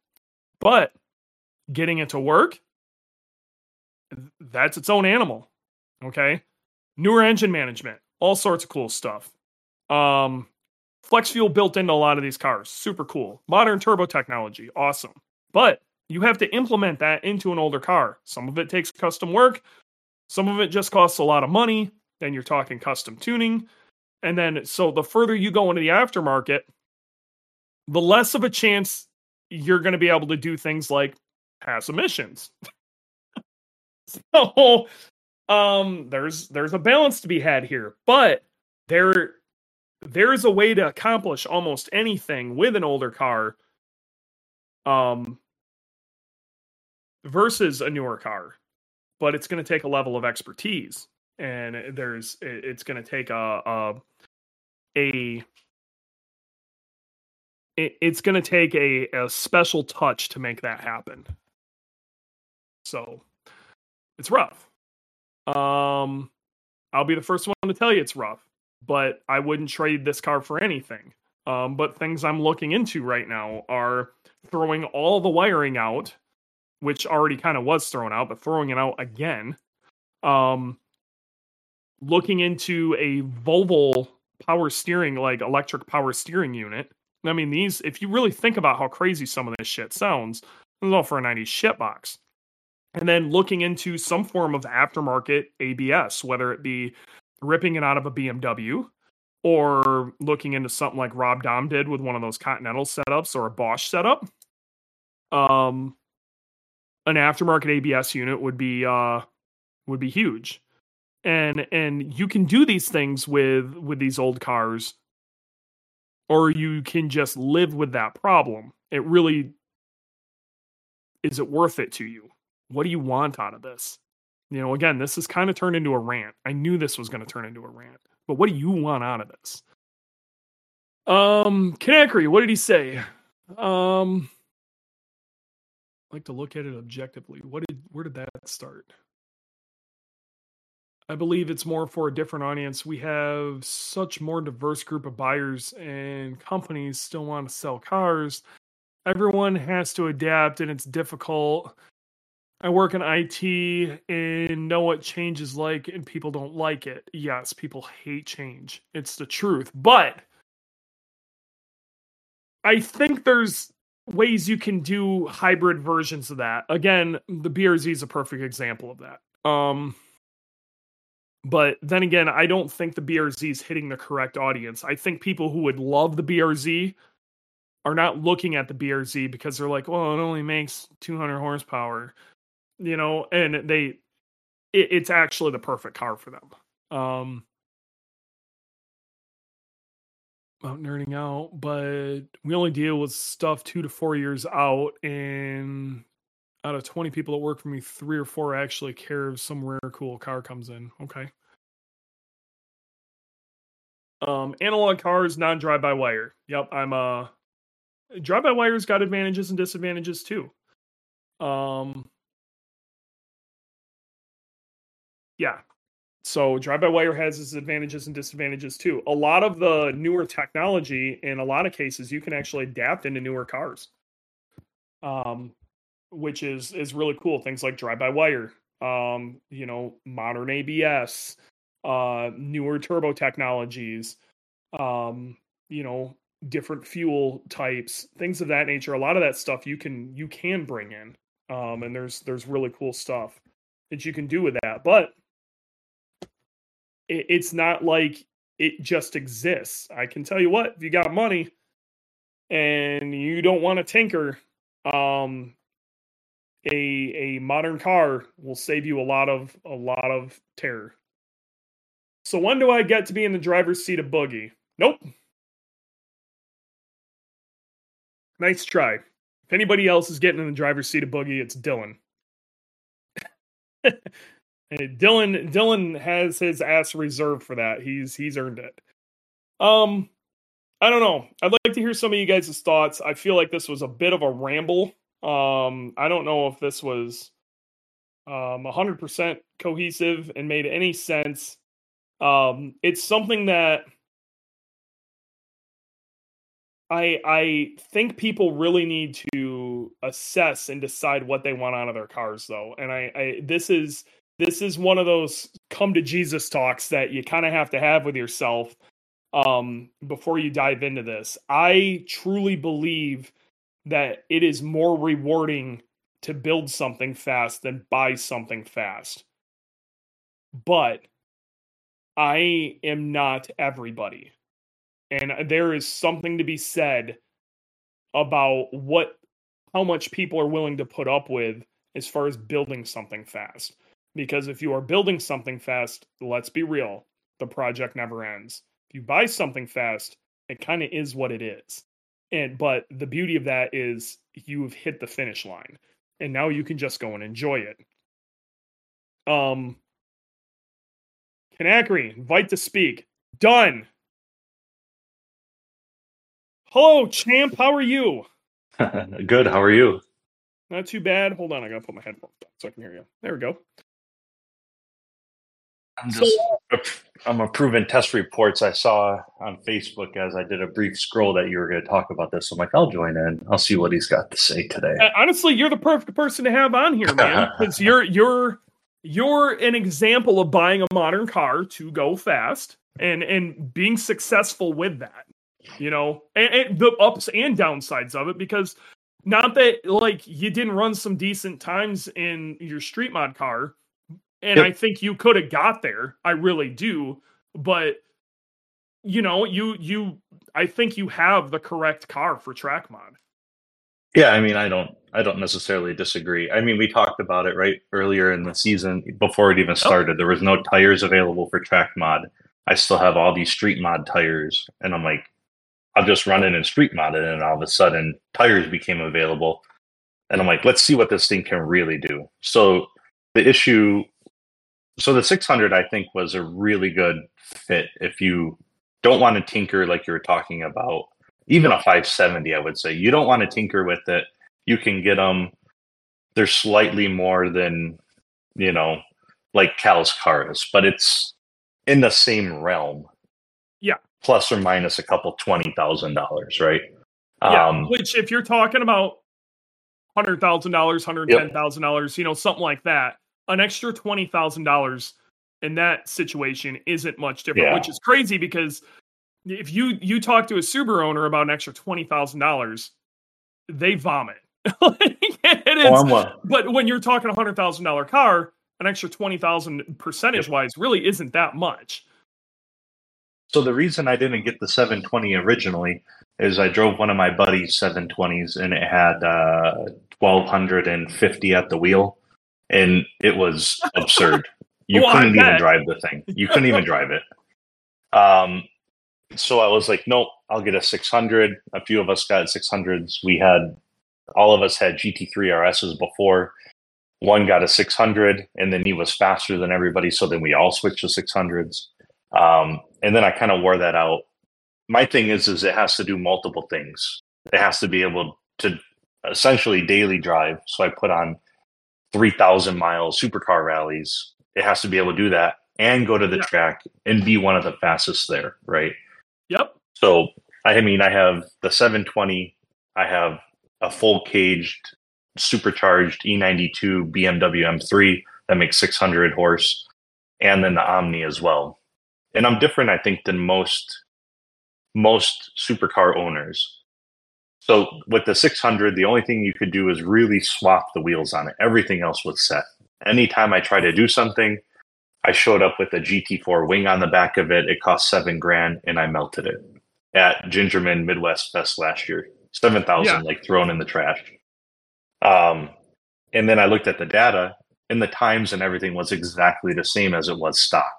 A: But getting it to work, that's its own animal. Okay. Newer engine management, all sorts of cool stuff. Um, flex fuel built into a lot of these cars, super cool. Modern turbo technology, awesome. But you have to implement that into an older car. Some of it takes custom work, some of it just costs a lot of money. Then you're talking custom tuning. And then, so the further you go into the aftermarket, the less of a chance you're going to be able to do things like pass emissions. so, um, there's there's a balance to be had here, but there there's a way to accomplish almost anything with an older car, um, versus a newer car, but it's going to take a level of expertise, and there's it's going to take a a, a it's going to take a, a special touch to make that happen. So it's rough. Um, I'll be the first one to tell you it's rough, but I wouldn't trade this car for anything. Um, but things I'm looking into right now are throwing all the wiring out, which already kind of was thrown out, but throwing it out again. Um, looking into a Volvo power steering, like electric power steering unit. I mean, these, if you really think about how crazy some of this shit sounds, it's all for a 90s shitbox and then looking into some form of aftermarket ABS, whether it be ripping it out of a BMW or looking into something like Rob Dahm did with one of those Continental setups or a Bosch setup. Um, an aftermarket ABS unit would be uh would be huge. And and you can do these things with with these old cars or you can just live with that problem. It really is it worth it to you? what do you want out of this? You know, again, this has kind of turned into a rant. I knew this was going to turn into a rant, but what do you want out of this? Um, Kanakry, what did he say? Um, I like to look at it objectively. What did where did that start? I believe it's more for a different audience. We have such more diverse group of buyers and companies still want to sell cars. Everyone has to adapt and it's difficult. I work in IT and know what change is like, and people don't like it. Yes, people hate change. It's the truth. But I think there's ways you can do hybrid versions of that. Again, the BRZ is a perfect example of that. Um, but then again, I don't think the BRZ is hitting the correct audience. I think people who would love the BRZ are not looking at the BRZ because they're like, well, it only makes 200 horsepower you know, and they it, it's actually the perfect car for them. Um about nerding out, but we only deal with stuff two to four years out, and out of 20 people that work for me, three or four actually care if some rare cool car comes in. Okay. Um, analog cars, non drive by wire. Yep, I'm uh drive by wire's got advantages and disadvantages too. Um Yeah. So drive by wire has its advantages and disadvantages too. A lot of the newer technology, in a lot of cases, you can actually adapt into newer cars. Um, which is is really cool. Things like drive by wire, um, you know, modern ABS, uh, newer turbo technologies, um, you know, different fuel types, things of that nature. A lot of that stuff you can you can bring in. Um, and there's there's really cool stuff that you can do with that. But it, it's not like it just exists. I can tell you what, if you got money and you don't want to tinker, um, a a modern car will save you a lot of a lot of terror. So when do I get to be in the driver's seat of boogie? Nope. Nice try. If anybody else is getting in the driver's seat of boogie, it's Dylan. Dylan Dylan has his ass reserved for that. He's he's earned it. Um I don't know. I'd like to hear some of you guys' thoughts. I feel like this was a bit of a ramble. Um I don't know if this was um 100% cohesive and made any sense. Um it's something that I I think people really need to assess and decide what they want out of their cars though. And I, I this is this is one of those come to Jesus talks that you kind of have to have with yourself um, before you dive into this. I truly believe that it is more rewarding to build something fast than buy something fast. But I am not everybody. And there is something to be said about what how much people are willing to put up with as far as building something fast. Because if you are building something fast, let's be real, the project never ends. If you buy something fast, it kind of is what it is. And but the beauty of that is you've hit the finish line and now you can just go and enjoy it. Um Kanakry, invite to speak. Done. Hello, champ. How are you?
B: Good. How are you?
A: Not too bad. Hold on, I gotta put my headphones on so I can hear you. There we go.
B: I'm just so, I'm approving test reports I saw on Facebook as I did a brief scroll that you were going to talk about this. So I'm like, I'll join in. I'll see what he's got to say today.
A: Uh, honestly, you're the perfect person to have on here, man, because you're you're you're an example of buying a modern car to go fast and and being successful with that. You know, and, and the ups and downsides of it because not that like you didn't run some decent times in your street mod car and yep. I think you could have got there. I really do, but you know, you you I think you have the correct car for track mod.
B: Yeah, I mean, I don't I don't necessarily disagree. I mean, we talked about it right earlier in the season before it even oh. started. There was no tires available for track mod. I still have all these street mod tires, and I'm like, I'll just run in and street mod it, and all of a sudden tires became available, and I'm like, let's see what this thing can really do. So the issue so the 600 i think was a really good fit if you don't want to tinker like you were talking about. Even a 570 i would say. You don't want to tinker with it. You can get them they're slightly more than you know like cal's cars but it's in the same realm.
A: Yeah.
B: Plus or minus a couple twenty thousand dollars right?
A: Yeah, um, which if you're talking about hundred thousand dollars hundred ten thousand dollars you know something like that an extra twenty thousand dollars in that situation isn't much different, yeah. which is crazy because if you you talk to a Subaru owner about an extra twenty thousand dollars, they vomit. it is, oh, but when you're talking a hundred thousand dollar car, an extra twenty thousand percentage wise really isn't that much.
B: So the reason I didn't get the 720 originally is I drove one of my buddy's 720s and it had uh, 1250 at the wheel and it was absurd. You well, couldn't even drive the thing. You couldn't even drive it. Um, so I was like, nope, I'll get a 600. A few of us got 600s. We had all of us had GT3 RSs before. One got a 600, and then he was faster than everybody. So then we all switched to 600s. Um, and then I kind of wore that out. My thing is, is it has to do multiple things. It has to be able to essentially daily drive. So I put on 3,000 mile supercar rallies. It has to be able to do that and go to the yeah. track and be one of the fastest there, right?
A: Yep.
B: So, I mean, I have the 720, I have a full caged, supercharged E92 BMW M3 that makes 600 horse, and then the Omni as well. And I'm different, I think, than most most supercar owners so with the 600, the only thing you could do is really swap the wheels on it. Everything else was set. Anytime I try to do something, I showed up with a GT4 wing on the back of it. It cost seven grand, and I melted it at Gingerman Midwest Fest last year. Seven thousand, yeah. like thrown in the trash. Um, and then I looked at the data, and the times and everything was exactly the same as it was stock.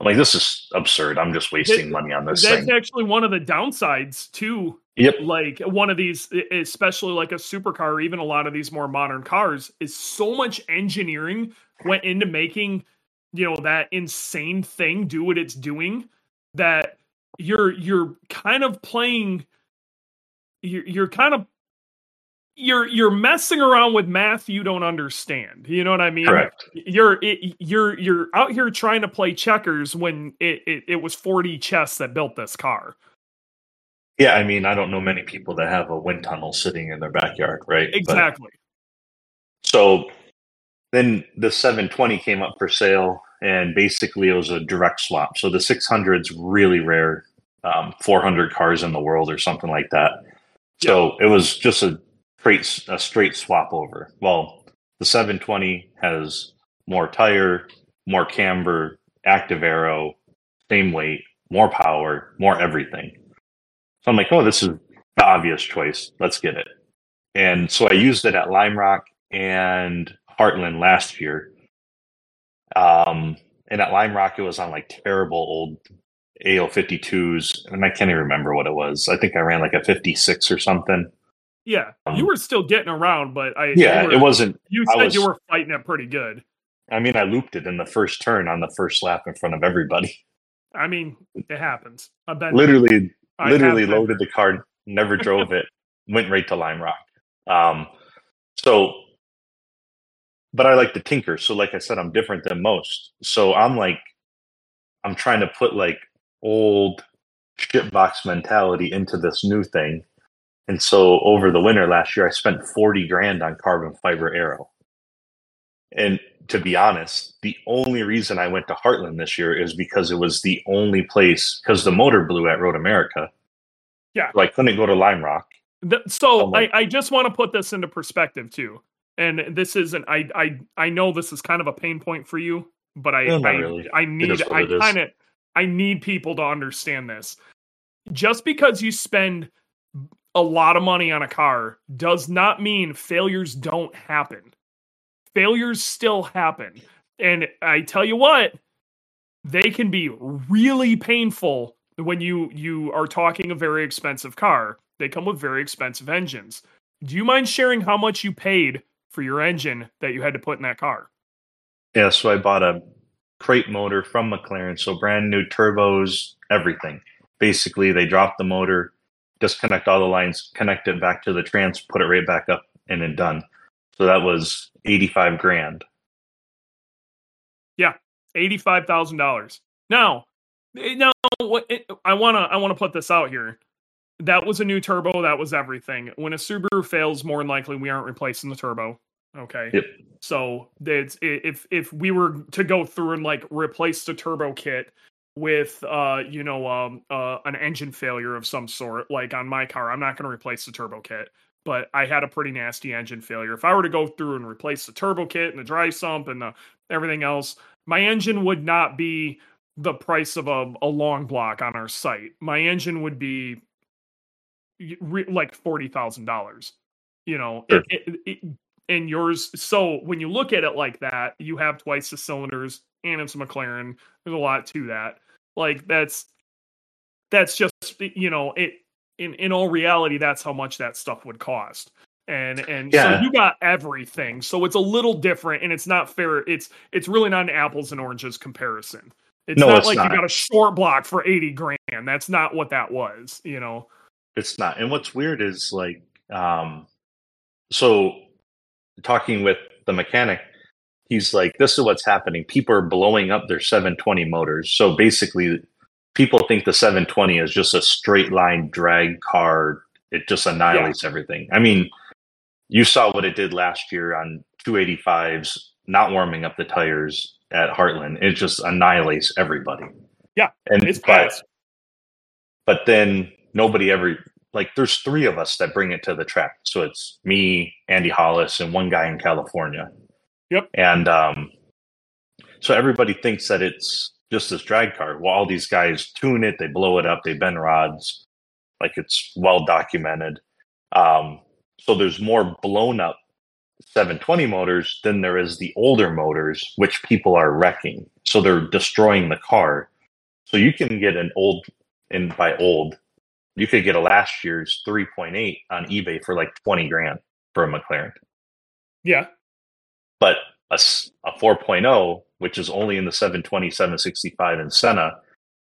B: I'm like, this is absurd. I'm just wasting money on this.
A: That's
B: thing.
A: actually one of the downsides too.
B: Yep.
A: Like one of these, especially like a supercar, or even a lot of these more modern cars, is so much engineering went into making, you know, that insane thing do what it's doing that you're you're kind of playing you're, you're kind of you're you're messing around with math you don't understand. You know what I mean?
B: Correct.
A: You're it, you're you're out here trying to play checkers when it, it it was 4D chess that built this car.
B: Yeah, I mean, I don't know many people that have a wind tunnel sitting in their backyard, right?
A: Exactly.
B: But, so then the 720 came up for sale, and basically it was a direct swap. So the 600's really rare, um, 400 cars in the world or something like that. So yeah. it was just a straight a straight swap over. Well, the 720 has more tire, more camber, active aero, same weight, more power, more everything. So I'm like, oh, this is the obvious choice. Let's get it. And so I used it at Lime Rock and Heartland last year. Um, and at Lime Rock, it was on like terrible old A052s, and I can't even remember what it was. I think I ran like a 56 or something.
A: Yeah, um, you were still getting around, but I
B: yeah,
A: were,
B: it wasn't.
A: You said was, you were fighting it pretty good.
B: I mean, I looped it in the first turn on the first lap in front of everybody.
A: I mean, it happens.
B: I've been literally, I literally loaded the car, never drove it, went right to Lime Rock. Um, so, but I like to tinker. So, like I said, I'm different than most. So I'm like, I'm trying to put like old shitbox mentality into this new thing. And so over the winter last year, I spent 40 grand on carbon fiber aero. And to be honest, the only reason I went to Heartland this year is because it was the only place because the motor blew at Road America.
A: Yeah.
B: So I couldn't go to Lime Rock.
A: The, so like, I, I just want to put this into perspective too. And this isn't I I I know this is kind of a pain point for you, but I I, really. I need I kind of I need people to understand this. Just because you spend a lot of money on a car does not mean failures don't happen. Failures still happen. And I tell you what, they can be really painful when you you are talking a very expensive car. They come with very expensive engines. Do you mind sharing how much you paid for your engine that you had to put in that car?
B: Yeah, so I bought a crate motor from McLaren, so brand new turbos, everything. Basically, they dropped the motor, disconnect all the lines, connect it back to the trans, put it right back up, and then done. So that was eighty-five grand.
A: Yeah, eighty-five thousand dollars. Now, eh, now, what eh, I wanna I wanna put this out here. That was a new turbo. That was everything. When a Subaru fails, more than likely we aren't replacing the turbo. Okay.
B: Yep.
A: So it's if if we were to go through and like replace the turbo kit with uh you know um uh an engine failure of some sort like on my car i'm not going to replace the turbo kit but i had a pretty nasty engine failure if i were to go through and replace the turbo kit and the dry sump and the everything else my engine would not be the price of a, a long block on our site my engine would be re- like $40000 you know sure. it, it, it, and yours. So when you look at it like that, you have twice the cylinders and it's a McLaren. There's a lot to that. Like that's that's just you know it. In in all reality, that's how much that stuff would cost. And and yeah. so you got everything. So it's a little different, and it's not fair. It's it's really not an apples and oranges comparison. It's no, not it's like not. you got a short block for 80 grand. That's not what that was, you know.
B: It's not. And what's weird is like um so talking with the mechanic, he's like, "This is what's happening. People are blowing up their 720 motors. So basically, people think the 720 is just a straight line drag car. It just annihilates yeah. everything. I mean, you saw what it did last year on 285s, not warming up the tires at Heartland. It just annihilates everybody.
A: Yeah,
B: and it's but, but then nobody ever like there's three of us that bring it to the track. So it's me, Andy Hollis, and one guy in California.
A: Yep.
B: And um, so everybody thinks that it's just this drag car. Well, all these guys tune it, they blow it up, they bend rods, like it's well documented. Um, so there's more blown up 720 motors than there is the older motors, which people are wrecking. So they're destroying the car. So you can get an old, and by old, you could get a last year's 3.8 on eBay for like 20 grand for a McLaren.
A: Yeah.
B: But a, a 4.0, which is only in the 720, 765 in Senna,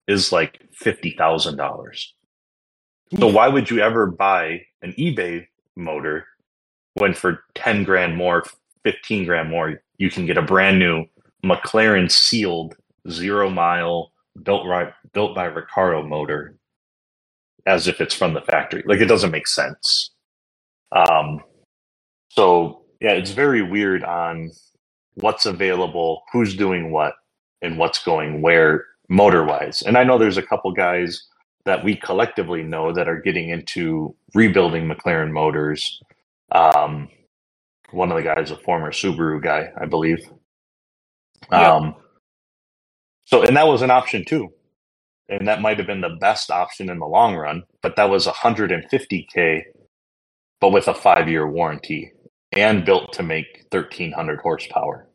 B: is like $50,000. So why would you ever buy an eBay motor when for 10 grand more, 15 grand more, you can get a brand new McLaren sealed zero mile built right built by Ricardo motor as if it's from the factory. Like it doesn't make sense. Um, so yeah, it's very weird on what's available, who's doing what, and what's going where motor wise. And I know there's a couple guys that we collectively know that are getting into rebuilding McLaren motors. Um, one of the guys, a former Subaru guy, I believe.
A: Yeah.
B: Um, so, and that was an option too. And that might have been the best option in the long run, but that was 150K, but with a five year warranty and built to make 1300 horsepower.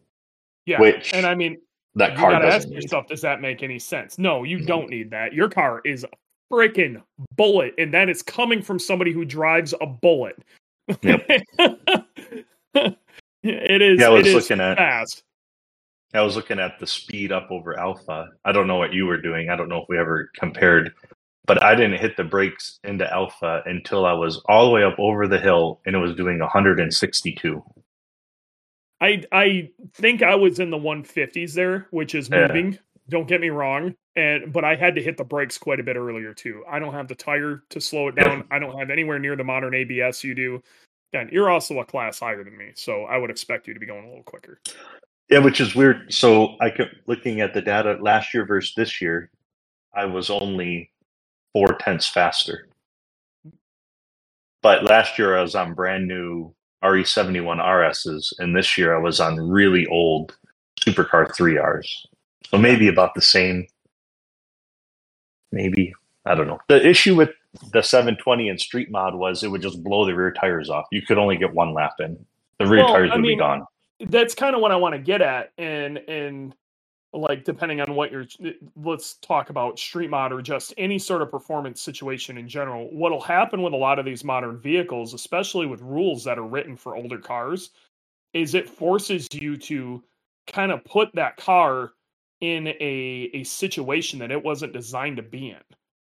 A: Yeah.
B: Which
A: and I mean,
B: that
A: you
B: car
A: gotta ask
B: need.
A: yourself, does that make any sense? No, you
B: Mhm.
A: don't need that. Your car is a freaking bullet, and that is coming from somebody who drives a bullet.
B: Yep.
A: it is.
B: Yeah, I was
A: it is
B: looking at-
A: fast.
B: I was looking at the speed up over Alpha. I don't know what you were doing. I don't know if we ever compared, but I didn't hit the brakes into Alpha until I was all the way up over the hill and it was doing 162.
A: I I think I was in the 150s there, which is
B: Yeah.
A: moving. Don't get me wrong, and but I had to hit the brakes quite a bit earlier too. I don't have the tire to slow it down. I don't have anywhere near the modern ABS you do. And you're also a class higher than me, so I would expect you to be going a little quicker.
B: Yeah, which is weird. So I kept looking at the data last year versus this year. I was only four tenths faster. But last year I was on brand new RE71 RSs, and this year I was on really old supercar 3Rs. So maybe about the same. Maybe. I don't know. The issue with the 720 and street mod was it would just blow the rear tires off. You could only get one lap in. The rear
A: Well,
B: tires
A: I
B: would
A: mean,
B: be gone.
A: That's kind of what I want to get at, and and like depending on what you're, eh, let's talk about street mod or just any sort of performance situation in general. What'll happen with a lot of these modern vehicles, especially with rules that are written for older cars, is it forces you to kind of put that car in a a situation that it wasn't designed to be in.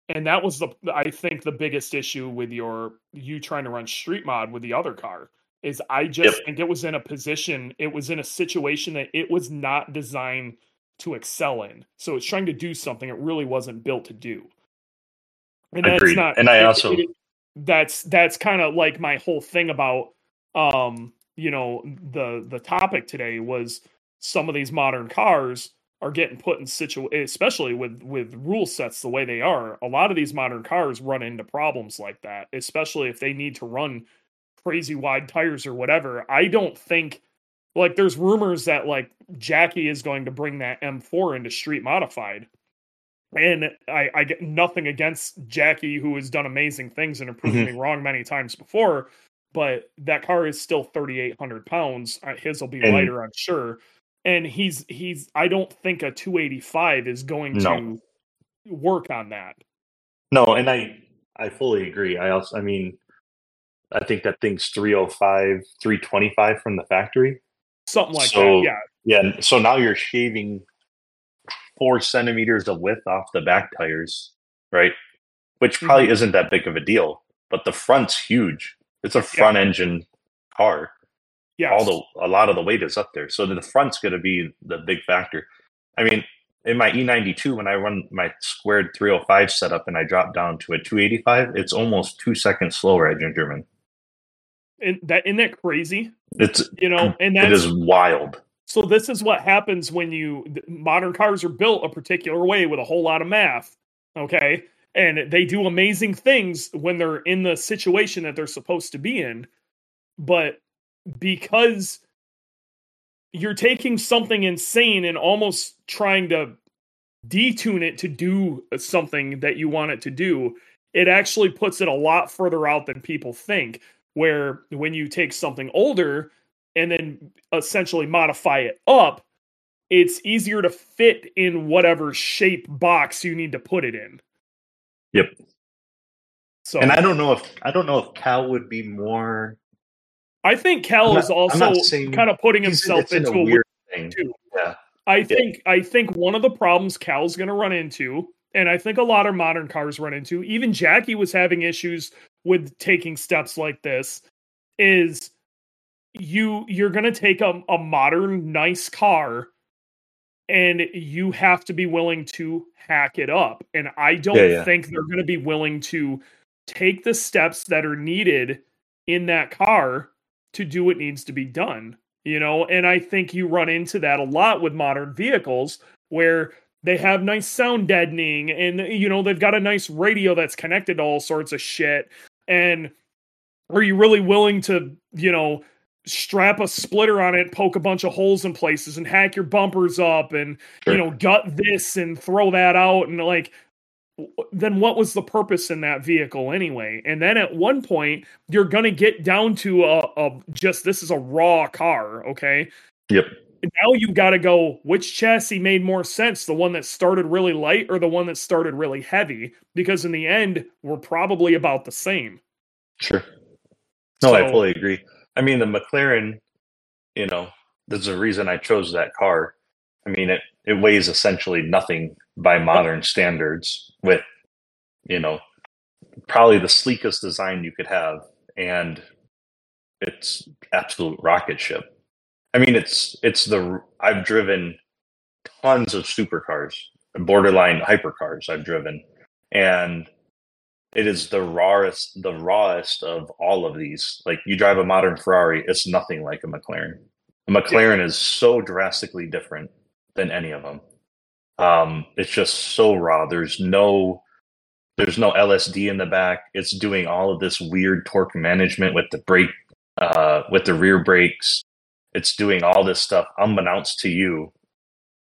A: And that was the I think the biggest issue with your you trying to run street mod with the other car is I just
B: Yep.
A: think it was in a position, it was in a situation that it was not designed to excel in. So it's trying to do something it really wasn't built to do. And that's
B: Agreed.
A: not
B: And I
A: it-
B: also-
A: it- that's that's kind of like my whole thing about um you know the the topic today was some of these modern cars are getting put in situ especially with with rule sets the way they are a lot of these modern cars run into problems like that especially if they need to run crazy wide tires or whatever i don't think like there's rumors that like jackie is going to bring that m4 into street modified and I, I get nothing against Jackie, who has done amazing things and have proven mm-hmm. me wrong many times before. But that car is still 3,800 pounds. His will be
B: And-
A: lighter, I'm sure. And he's he's. I don't think a 285 is going
B: No.
A: to work on that.
B: No, and I I fully agree. I also I mean I think that thing's 305, 325 from the factory.
A: Something like
B: So-
A: that. Yeah.
B: Yeah, so now you're shaving four centimeters of width off the back tires, right? Which probably
A: Mm-hmm.
B: isn't that big of a deal, but the front's huge. It's a front engine car.
A: Yeah.
B: All the a lot of the weight is up there, so the front's going to be the big factor. I mean, in my E92, when I run my squared 305 setup and I drop down to a 285, it's almost two seconds slower at Gingerman.
A: And that isn't that crazy?
B: It's
A: You know, and that's
B: wild.
A: So this is what happens when you modern cars are built a particular way with a whole lot of math, okay? And they do amazing things when they're in the situation that they're supposed to be in. But because you're taking something insane and almost trying to detune it to do something that you want it to do, it actually puts it a lot further out than people think. Where when you take something older and then essentially modify it up, it's easier to fit in whatever shape box you need to put it in.
B: Yep.
A: So
B: And I don't know if I don't know if Cal would be more.
A: I think Cal
B: not-
A: is also kind of putting himself
B: it's in
A: into
B: a
A: a
B: weird thing.
A: too.
B: Yeah.
A: I think I think one of the problems Cal's going to run into, and I think a lot of modern cars run into, even Jackie was having issues with taking steps like this, is you you're going to take a, a modern nice car and you have to be willing to hack it up. And i don't
B: Yeah, yeah.
A: think they're going to be willing to take the steps that are needed in that car to do what needs to be done you know? And i think you run into that a lot with modern vehicles where they have nice sound deadening and you know they've got a nice radio that's connected to all sorts of shit and are you really willing to, you know, strap a splitter on it, poke a bunch of holes in places and hack your bumpers up and, sure. you know, gut this and throw that out and like then what was the purpose in that vehicle anyway? And then at one point, you're going to get down to a, a, just this is a raw car, okay?
B: Yep.
A: Now you've got to go which chassis made more sense, the one that started really light or the one that started really heavy? Because in the end, we're probably about the same.
B: Sure. No, so, I fully agree. I mean, the McLaren, you know, there's a reason I chose that car. I mean, it it weighs essentially nothing by modern standards with you know probably the sleekest design you could have and it's absolute rocket ship i mean it's it's the i've driven tons of supercars borderline hypercars i've driven and it is the rawest the rawest of all of these like you drive a modern ferrari it's nothing like a mclaren a mclaren yeah. is so drastically different than any of them um, it's just so raw. There's no there's no LSD in the back. It's doing all of this weird torque management with the brake uh, with the rear brakes. It's doing all this stuff unbeknownst to you.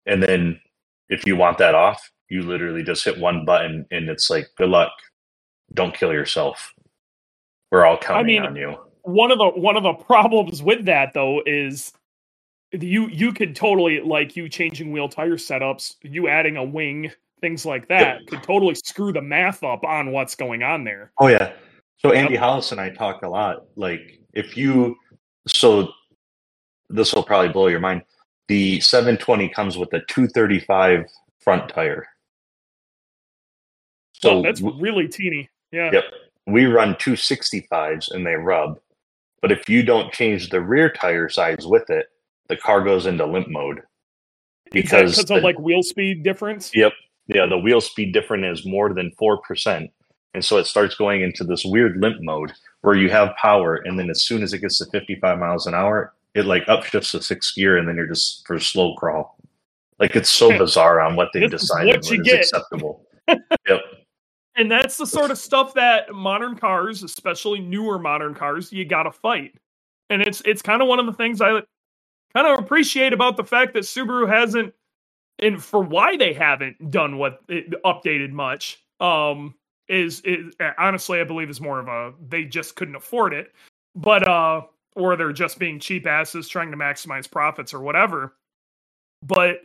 B: And then if you want that off, you literally just hit one button and it's like, good luck. Don't kill yourself. We're all counting I mean, on you.
A: One of the one of the problems with that though is you you could totally like you changing wheel tire setups, you adding a wing, things like that yep. could totally screw the math up on what's going on there.
B: Oh yeah. So Andy yep. Hollis and I talk a lot. Like if you so this will probably blow your mind. The 720 comes with a 235 front tire.
A: So oh, that's really teeny. Yeah.
B: Yep. We run 265s and they rub. But if you don't change the rear tire size with it, the car goes into limp mode
A: because because of like wheel speed difference.
B: Yep, yeah, the wheel speed difference is more than four percent, and so it starts going into this weird limp mode where you have power, and then as soon as it gets to fifty-five miles an hour, it like upshifts to sixth gear, and then you're just for slow crawl. Like it's so bizarre on what they decided what is acceptable. yep.
A: And that's the sort of stuff that modern cars, especially newer modern cars, you got to fight. And it's it's kind of one of the things I kind of appreciate about the fact that Subaru hasn't, and for why they haven't done what it, updated much, um, is, is honestly I believe is more of a they just couldn't afford it, but uh, or they're just being cheap asses trying to maximize profits or whatever. But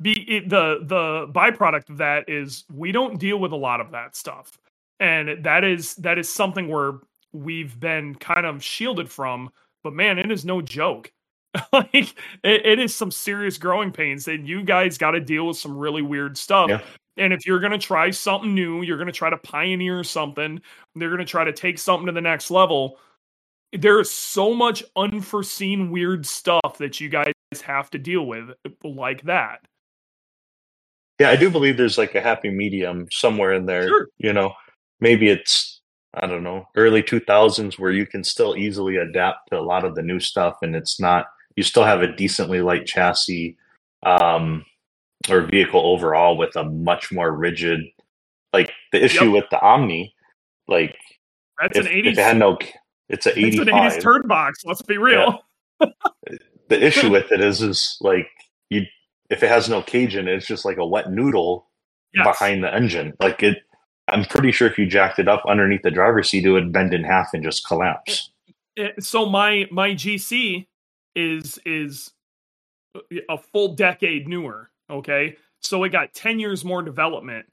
A: be it, the the byproduct of that is we don't deal with a lot of that stuff, and that is that is something where we've been kind of shielded from. But man, it is no joke like it, it is some serious growing pains and you guys got to deal with some really weird stuff yeah. and if you're going to try something new you're going to try to pioneer something they're going to try to take something to the next level there is so much unforeseen weird stuff that you guys have to deal with like that
B: yeah i do believe there's like a happy medium somewhere in there sure. you know maybe it's i don't know early 2000s where you can still easily adapt to a lot of the new stuff and it's not you still have a decently light chassis um, or vehicle overall with a much more rigid. Like the issue yep. with the Omni, like
A: that's if, an 80s.
B: If it had no, it's an 85. It's an 80s
A: turn box. Let's be real.
B: Yeah. the issue with it is, is like you, if it has no cage in it, it's just like a wet noodle yes. behind the engine. Like it, I'm pretty sure if you jacked it up underneath the driver's seat, it would bend in half and just collapse.
A: So my my GC is is a full decade newer. Okay, so it got ten years more development,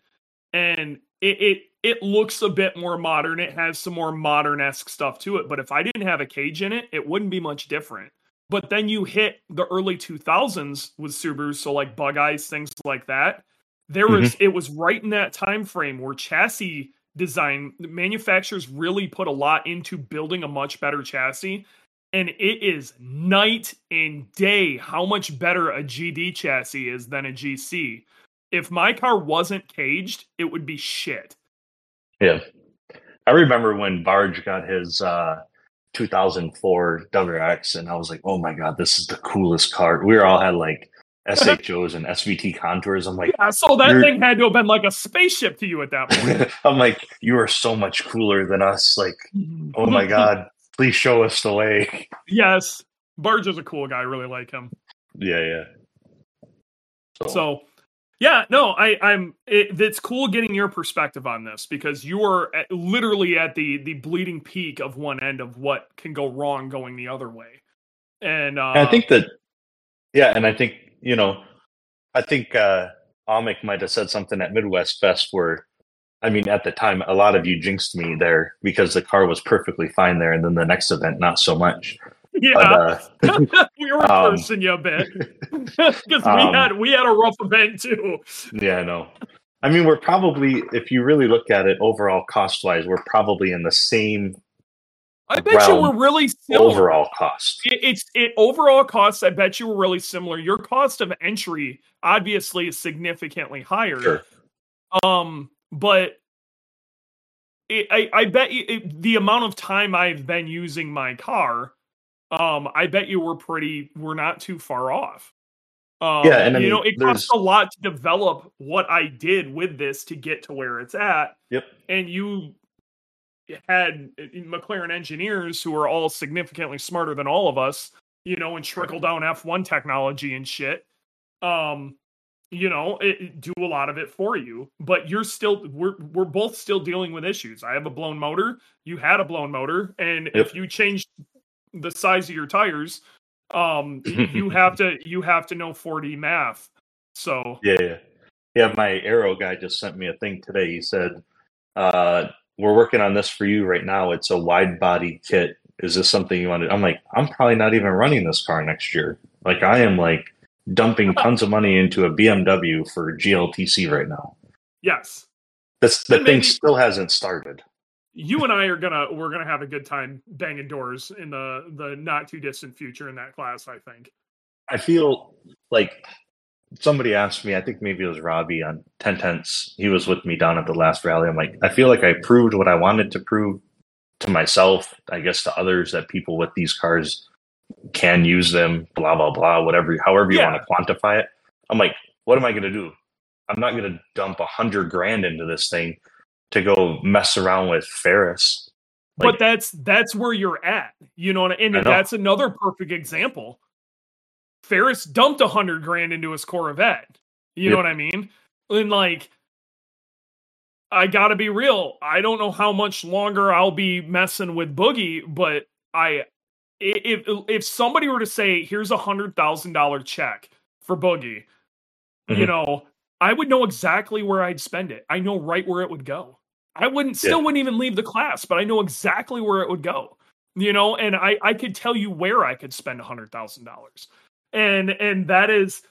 A: and it it it looks a bit more modern. It has some more modern esque stuff to it. But if I didn't have a cage in it, it wouldn't be much different. But then you hit the early 2000s with Subaru, so like bug eyes, things like that. There mm-hmm. was it was right in that time frame where chassis design manufacturers really put a lot into building a much better chassis and it is night and day how much better a GD chassis is than a GC. If my car wasn't caged, it would be shit.
B: Yeah. I remember when Barge got his uh, 2004 WRX, and I was like, oh my God, this is the coolest car. We all had like SHOs and SVT contours. I'm like,
A: yeah, so that thing had to have been like a spaceship to you at that point.
B: I'm like, you are so much cooler than us. Like, oh my God please show us the way.
A: Yes, Barge is a cool guy. I really like him.
B: Yeah, yeah.
A: So, yeah, no, I, I'm. It, it's cool getting your perspective on this because you are at, literally at the the bleeding peak of one end of what can go wrong going the other way. And, uh,
B: And I think that, yeah, and I think you know, I think uh Amick might have said something at Midwest Fest where, I mean, at the time, a lot of you jinxed me there because the car was perfectly fine there, and then the next event, not so much.
A: Yeah,
B: But, uh,
A: we were
B: um,
A: cursing you a bit because we
B: um,
A: had we had a rough event too.
B: yeah, I know. I mean, we're probably, if you really look at it overall cost wise, we're probably in the same
A: I bet you we're really similar.
B: overall cost.
A: It, it's it overall costs. I bet you were really similar. Your cost of entry obviously is significantly higher.
B: Sure.
A: Um, but it, I I bet you it, the amount of time I've been using my car, um, I bet you we're pretty we're not too far off. Um,
B: Yeah, and I
A: you know,
B: mean,
A: it costs a lot to develop what I did with this to get to where it's at.
B: Yep.
A: And you had uh, McLaren engineers who are all significantly smarter than all of us, you know, and trickle down F1 technology and shit. Um, you know, it, it- do a lot of it for you, but you're still we're we're both still dealing with issues. I have a blown motor, you had a blown motor, and
B: Yep.
A: if you change the size of your tires, um, you have to you have to know 4D math. So
B: Yeah, yeah. Yeah, my Aero guy just sent me a thing today. He said, uh, we're working on this for you right now. It's a wide body kit. Is this something you want to? I'm like, I'm probably not even running this car next year. Like, I am like dumping tons of money into a BMW for GLTC right now.
A: yes,
B: This the thing
A: maybe-
B: still hasn't started.
A: You and I are gonna we're gonna have a good time banging doors in the the not too distant future in that class. I think.
B: I feel like somebody asked me, I think maybe it was Robbie on 10 tenths. He was with me down at the last rally. I'm like, I feel like I proved what I wanted to prove to myself, I guess to others that people with these cars can use them, blah, blah, blah, whatever, however you
A: Yeah.
B: want to quantify it. I'm like, what am I going to do? I'm not going to dump a hundred grand into this thing to go mess around with Ferris. Like-
A: but that's that's where you're at, you know, and, that's another perfect example. Ferris dumped a hundred grand into his Corvette. You know what I mean? And like, I gotta be real. I don't know how much longer I'll be messing with Boogie, but I, if if somebody were to say, "Here's a hundred thousand dollar check for Boogie," you
B: Mhm.
A: know, I would know exactly where I'd spend it. I know right where it would go. I wouldn't still
B: Yeah.
A: wouldn't even leave the class, but I know exactly where it would go. You know, and I I could tell you where I could spend a hundred thousand dollars, and and that is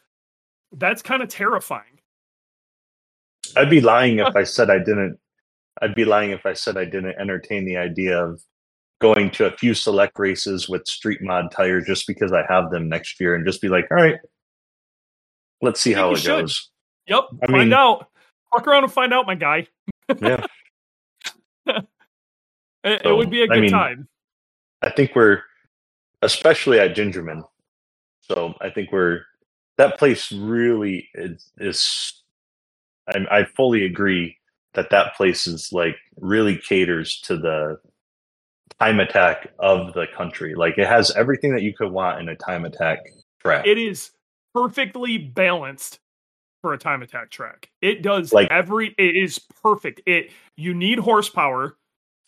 A: that's kind of terrifying.
B: I'd be lying if I said I didn't. I'd be lying if I said I didn't entertain the idea of going to a few select races with street mod tires just because I have them next year and just be like, all right, let's see how it
A: should.
B: goes.
A: Yep,
B: I
A: find
B: mean-
A: out. Walk around and find out, my guy.
B: Yeah.
A: It, it would be a good
B: mean,
A: time.
B: I think we're, especially at Gingerman. So I think we're that place really is. is I, I fully agree that that place is like really caters to the time attack of the country. Like it has everything that you could want in a time attack track.
A: It is perfectly balanced for a time attack track. It does
B: Like-
A: every. It is perfect. It you need horsepower,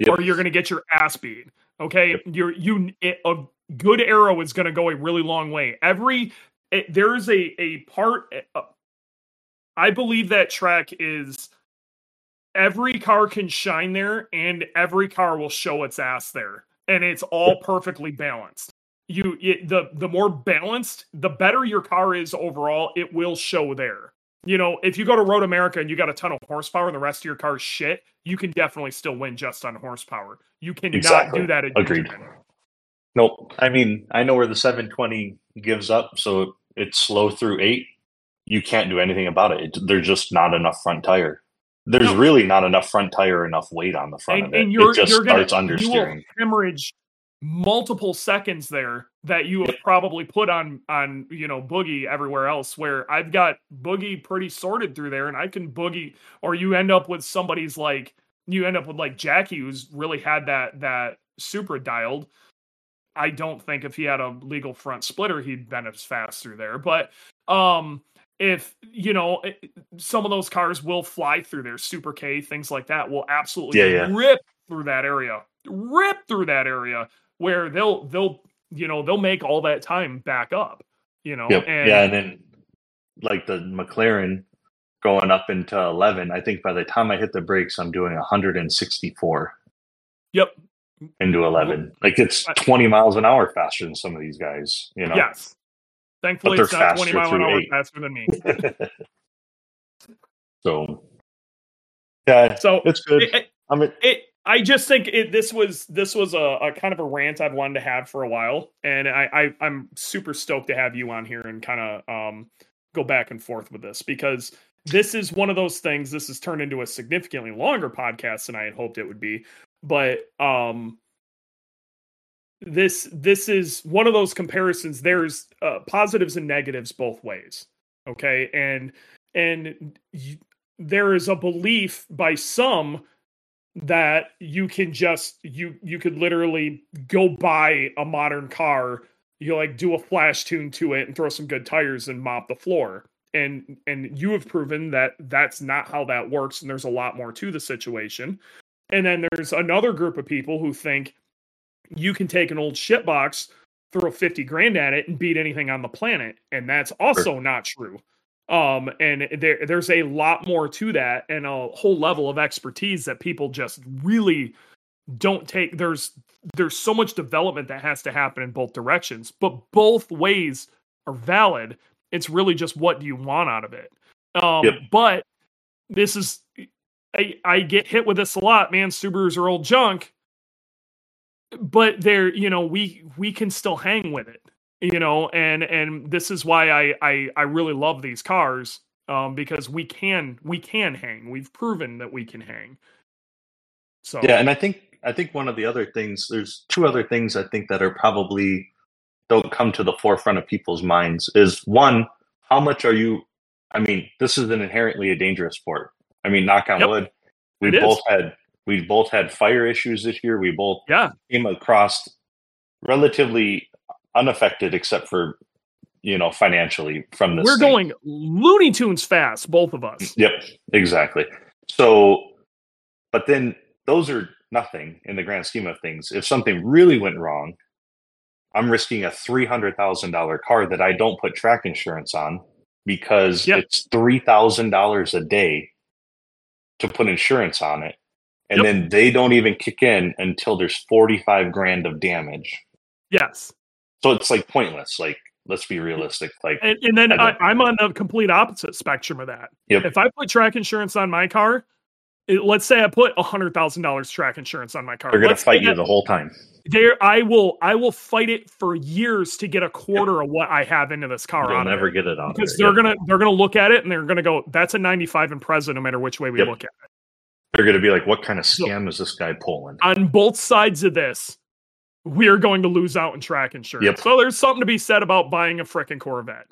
B: Yep.
A: or you're going to get your ass beat. Okay, you're you it, a good aero is going to go a really long way. Every it, there is a a part. Uh, I believe that track is every car can shine there, and every car will show its ass there, and it's all perfectly balanced. You it, the the more balanced, the better your car is overall. It will show there. You know, if you go to Road America and you got a ton of horsepower and the rest of your car is shit, you can definitely still win just on horsepower. You cannot
B: Exactly.
A: do that at
B: Agreed.
A: Gingerman.
B: Nope. I mean, I know where the 720 gives up, so it's slow through eight. You can't do anything about it. it there's just not enough front tire. There's
A: No.
B: really not enough front tire, enough weight on the front
A: and,
B: of it.
A: and you're
B: it just
A: you're gonna
B: starts
A: you will hemorrhage multiple seconds there that you have probably put on on you know boogie everywhere else where i've got boogie pretty sorted through there and i can boogie or you end up with somebody's like you end up with like jackie who's really had that that super dialed I don't think if he had a legal front splitter, he'd been as fast through there. But um, if you know some of those cars will fly through there, Super K, things like that will absolutely
B: Yeah, yeah.
A: rip through that area, rip through that area where they'll they'll you know they'll make all that time back up. You know,
B: Yep.
A: and
B: yeah, and then like the McLaren going up into 11, I think by the time I hit the brakes, I'm doing 164
A: yep,
B: into 11. Like it's 20 miles an hour faster than some of these guys, you know?
A: yes. Thankfully, it's not 20
B: faster
A: mile an hour
B: eight.
A: faster than me.
B: so, yeah,
A: So
B: it's good.
A: it,
B: I mean,
A: it i just think it this was this was a, a kind of a rant i've wanted to have for a while. And I, I i'm super stoked to have you on here and kind of um go back and forth with this because this is one of those things this has turned into a significantly longer podcast than i had hoped it would be. But um this this is one of those comparisons. There's uh, positives and negatives both ways. Okay? And and there is a belief by some that you can just you you could literally go buy a modern car you like do a flash tune to it and throw some good tires and mop the floor. And and you have proven that that's not how that works and there's a lot more to the situation. And then there's another group of people who think you can take an old shit box throw 50 grand at it and beat anything on the planet and that's also not true um and there there's a lot more to that and a whole level of expertise that people just really don't take. There's there's so much development that has to happen in both directions but both ways are valid. It's really just what do you want out of it? Um
B: Yep.
A: but this is I, I get hit with this a lot man. Subarus are old junk but they're you know we we can still hang with it you know and and this is why i i, I really love these cars um because we can we can hang we've proven that we can hang so
B: yeah, and I think I think one of the other things, there's two other things I think that are probably don't come to the forefront of people's minds is one, how much are you? I mean, this is an inherently a dangerous sport. I mean, knock on
A: Yep.
B: wood, we
A: It is.
B: both had we both had fire issues this year. We both
A: yeah
B: came across relatively unaffected, except for you know financially from this.
A: we're
B: thing.
A: going looney tunes fast both of us
B: Yep, exactly. So, but then those are nothing in the grand scheme of things. If something really went wrong, I'm risking a three hundred thousand dollar car that I don't put track insurance on because
A: Yep.
B: it's three thousand dollars a day to put insurance on it, and
A: Yep.
B: then they don't even kick in until there's forty five grand of damage.
A: yes
B: So it's like pointless. Like, let's be realistic. Like,
A: and, and then
B: I
A: i'm on the complete opposite spectrum of that.
B: Yep.
A: If I put track insurance on my car, it, let's say I put a hundred thousand dollars track insurance on my car.
B: they're gonna fight you
A: that-
B: the whole time.
A: there I will I will fight it for years to get a quarter of what I have into this car
B: You'll never
A: it.
B: get it on
A: because they're
B: Yep.
A: gonna they're gonna look at it and they're gonna go that's a 95 Impreza no matter which way we
B: Yep.
A: look at it.
B: They're going to be like, what kind of
A: So-
B: scam is this guy pulling?
A: On both sides of this, we are going to lose out in track insurance.
B: Yep.
A: So there's something to be said about buying a frickin' Corvette.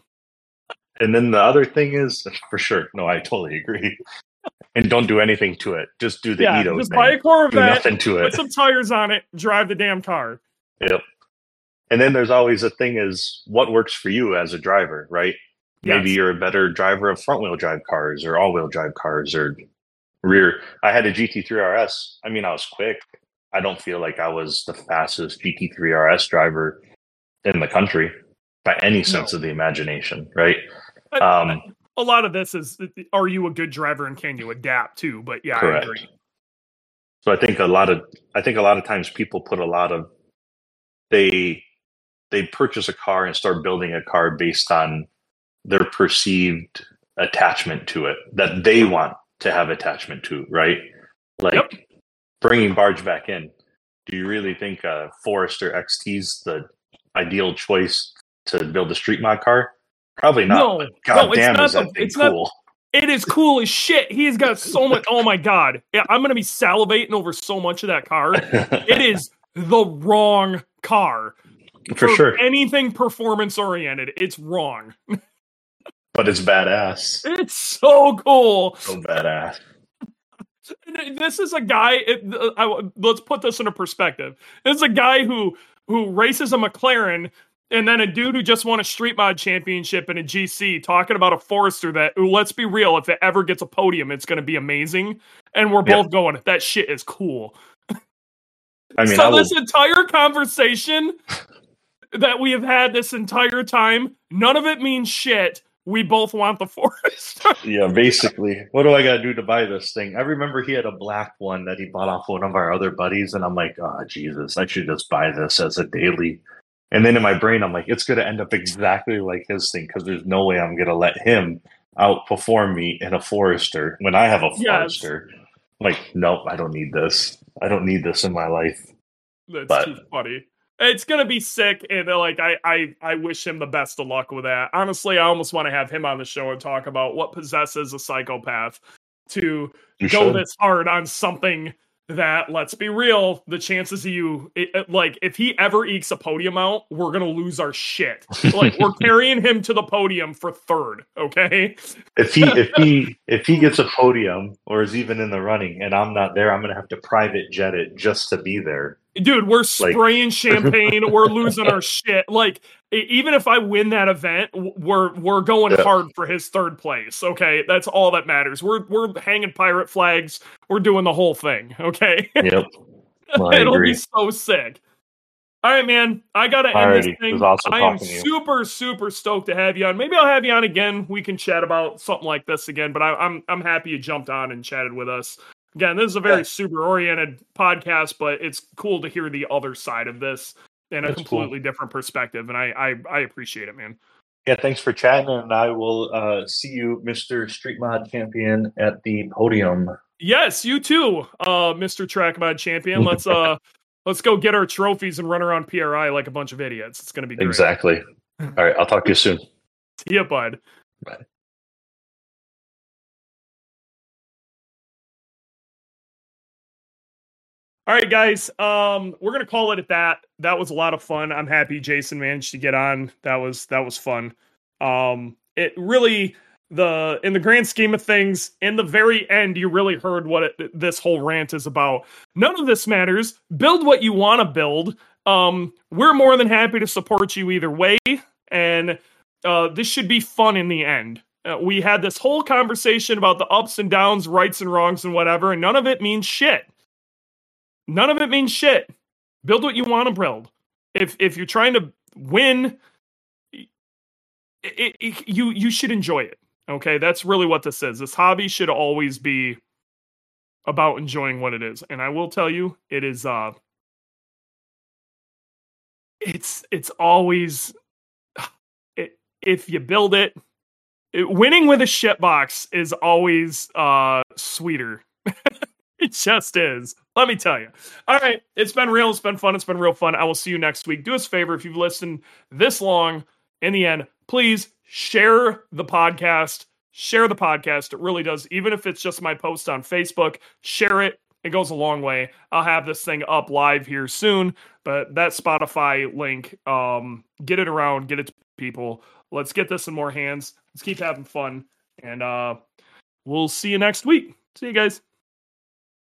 B: And then the other thing is, for sure, no, I totally agree. And don't do anything to it. Just do the
A: yeah,
B: Edo
A: just
B: thing.
A: buy a
B: do
A: Corvette,
B: nothing to it.
A: put some tires on it, drive the damn car.
B: Yep. And then there's always a thing is what works for you as a driver, right? Maybe you're a better driver of front wheel drive cars or all wheel drive cars or rear. I had a GT3 RS. I mean, I was quick. I don't feel like I was the fastest GT3 RS driver in the country by any sense
A: No.
B: of the imagination, right?
A: I-
B: Um,
A: a lot of this is are you a good driver and can you adapt too? But yeah, I
B: Correct.
A: agree.
B: So I think a lot of I think a lot of times people put a lot of they they purchase a car and start building a car based on their perceived attachment to it that they want to have attachment to, right? Like
A: Yep.
B: Bringing Barge back in. Do you really think uh, a Forester XT is the ideal choice to build a street mod car? Probably not.
A: No,
B: God
A: no, it's
B: damn,
A: not
B: is that
A: the-
B: thing
A: it's not-
B: cool?
A: It is cool as shit. He's got so much. Oh my god! Yeah, I'm gonna be salivating over so much of that car. It is the wrong car
B: For sure,
A: Anything performance oriented, it's wrong.
B: but it's badass.
A: It's so cool.
B: So badass.
A: This is a guy. It, uh, I, let's put this into perspective. This is a guy who who races a McLaren and then a dude who just won a street mod championship in a GC talking about a Forester that, ooh, let's be real, if it ever gets a podium, it's going to be amazing. And we're both going, that shit is cool.
B: I mean,
A: so
B: I
A: this entire conversation that we have had this entire time, none of it means shit. We both want the Forester.
B: yeah, basically, what do I got to do to buy this thing? I remember he had a black one that he bought off one of our other buddies, and I'm like, oh, Jesus, I should just buy this as a daily. And then in my brain, I'm like, it's going to end up exactly like his thing because there's no way I'm going to let him outperform me in a Forester when I have a
A: Yes.
B: Forester. I'm like, nope, I don't need this. I don't need this in my life.
A: That's
B: But-
A: too funny. It's gonna be sick, and uh, like I, I, I wish him the best of luck with that. Honestly, I almost want to have him on the show and talk about what possesses a psychopath to
B: You
A: go
B: should.
A: this hard on something that, let's be real, the chances of you, it, it- like, if he ever ekes a podium out, we're gonna lose our shit. Like, we're carrying him to the podium for third. Okay,
B: if he if he if he gets a podium or is even in the running and I'm not there, I'm gonna have to private jet it just to be there.
A: Dude, we're spraying champagne. We're losing our shit. Like, even if I win that event, we're we're going
B: Yeah.
A: hard for his third place. Okay, that's all that matters. We're we're hanging pirate flags. We're doing the whole thing. Okay,
B: Yep. Well,
A: it'll be so sick. All right, man. I gotta end this
B: Alrighty.
A: Thing.
B: awesome
A: I am super, super stoked to have you on. Maybe I'll have you on again. We can chat about something like this again. But I, I'm I'm happy you jumped on and chatted with us. Again, this is a very
B: Yeah.
A: super oriented podcast, but it's cool to hear the other side of this in a
B: That's cool.
A: completely different perspective, and I, I I appreciate it, man.
B: Yeah, thanks for chatting, and I will uh, see you, Mr. Street Mod Champion, at the podium.
A: Yes, you too, uh, Mr. Track Mod Champion. Let's uh let's go get our trophies and run around PRI like a bunch of idiots. It's gonna be great.
B: Exactly. All right, I'll talk to you soon.
A: See ya, bud.
B: Bye.
A: All right, guys. Um, we're gonna call it at that. That was a lot of fun. I'm happy Jason managed to get on. That was that was fun. Um, it really the in the grand scheme of things, in the very end, you really heard what it, this whole rant is about. None of this matters. Build what you want to build. Um, we're more than happy to support you either way, and uh, this should be fun in the end. Uh, we had this whole conversation about the ups and downs, rights and wrongs, and whatever, and none of it means shit. None of it means shit. Build what you want to build. If if you're trying to win, it, it, you you should enjoy it. Okay, that's really what this is. This hobby should always be about enjoying what it is. And I will tell you, it is. uh It's it's always it, if you build it, it, winning with a shit box is always uh sweeter. it just is. Let me tell you. All right, it's been real. It's been fun. It's been real fun. I will see you next week. Do us a favor if you've listened this long. In the end, please share the podcast. Share the podcast. It really does. Even if it's just my post on Facebook, share it. It goes a long way. I'll have this thing up live here soon, but that Spotify link, um, get it around, get it to people. Let's get this in more hands. Let's keep having fun, and uh, we'll see you next week. See you guys.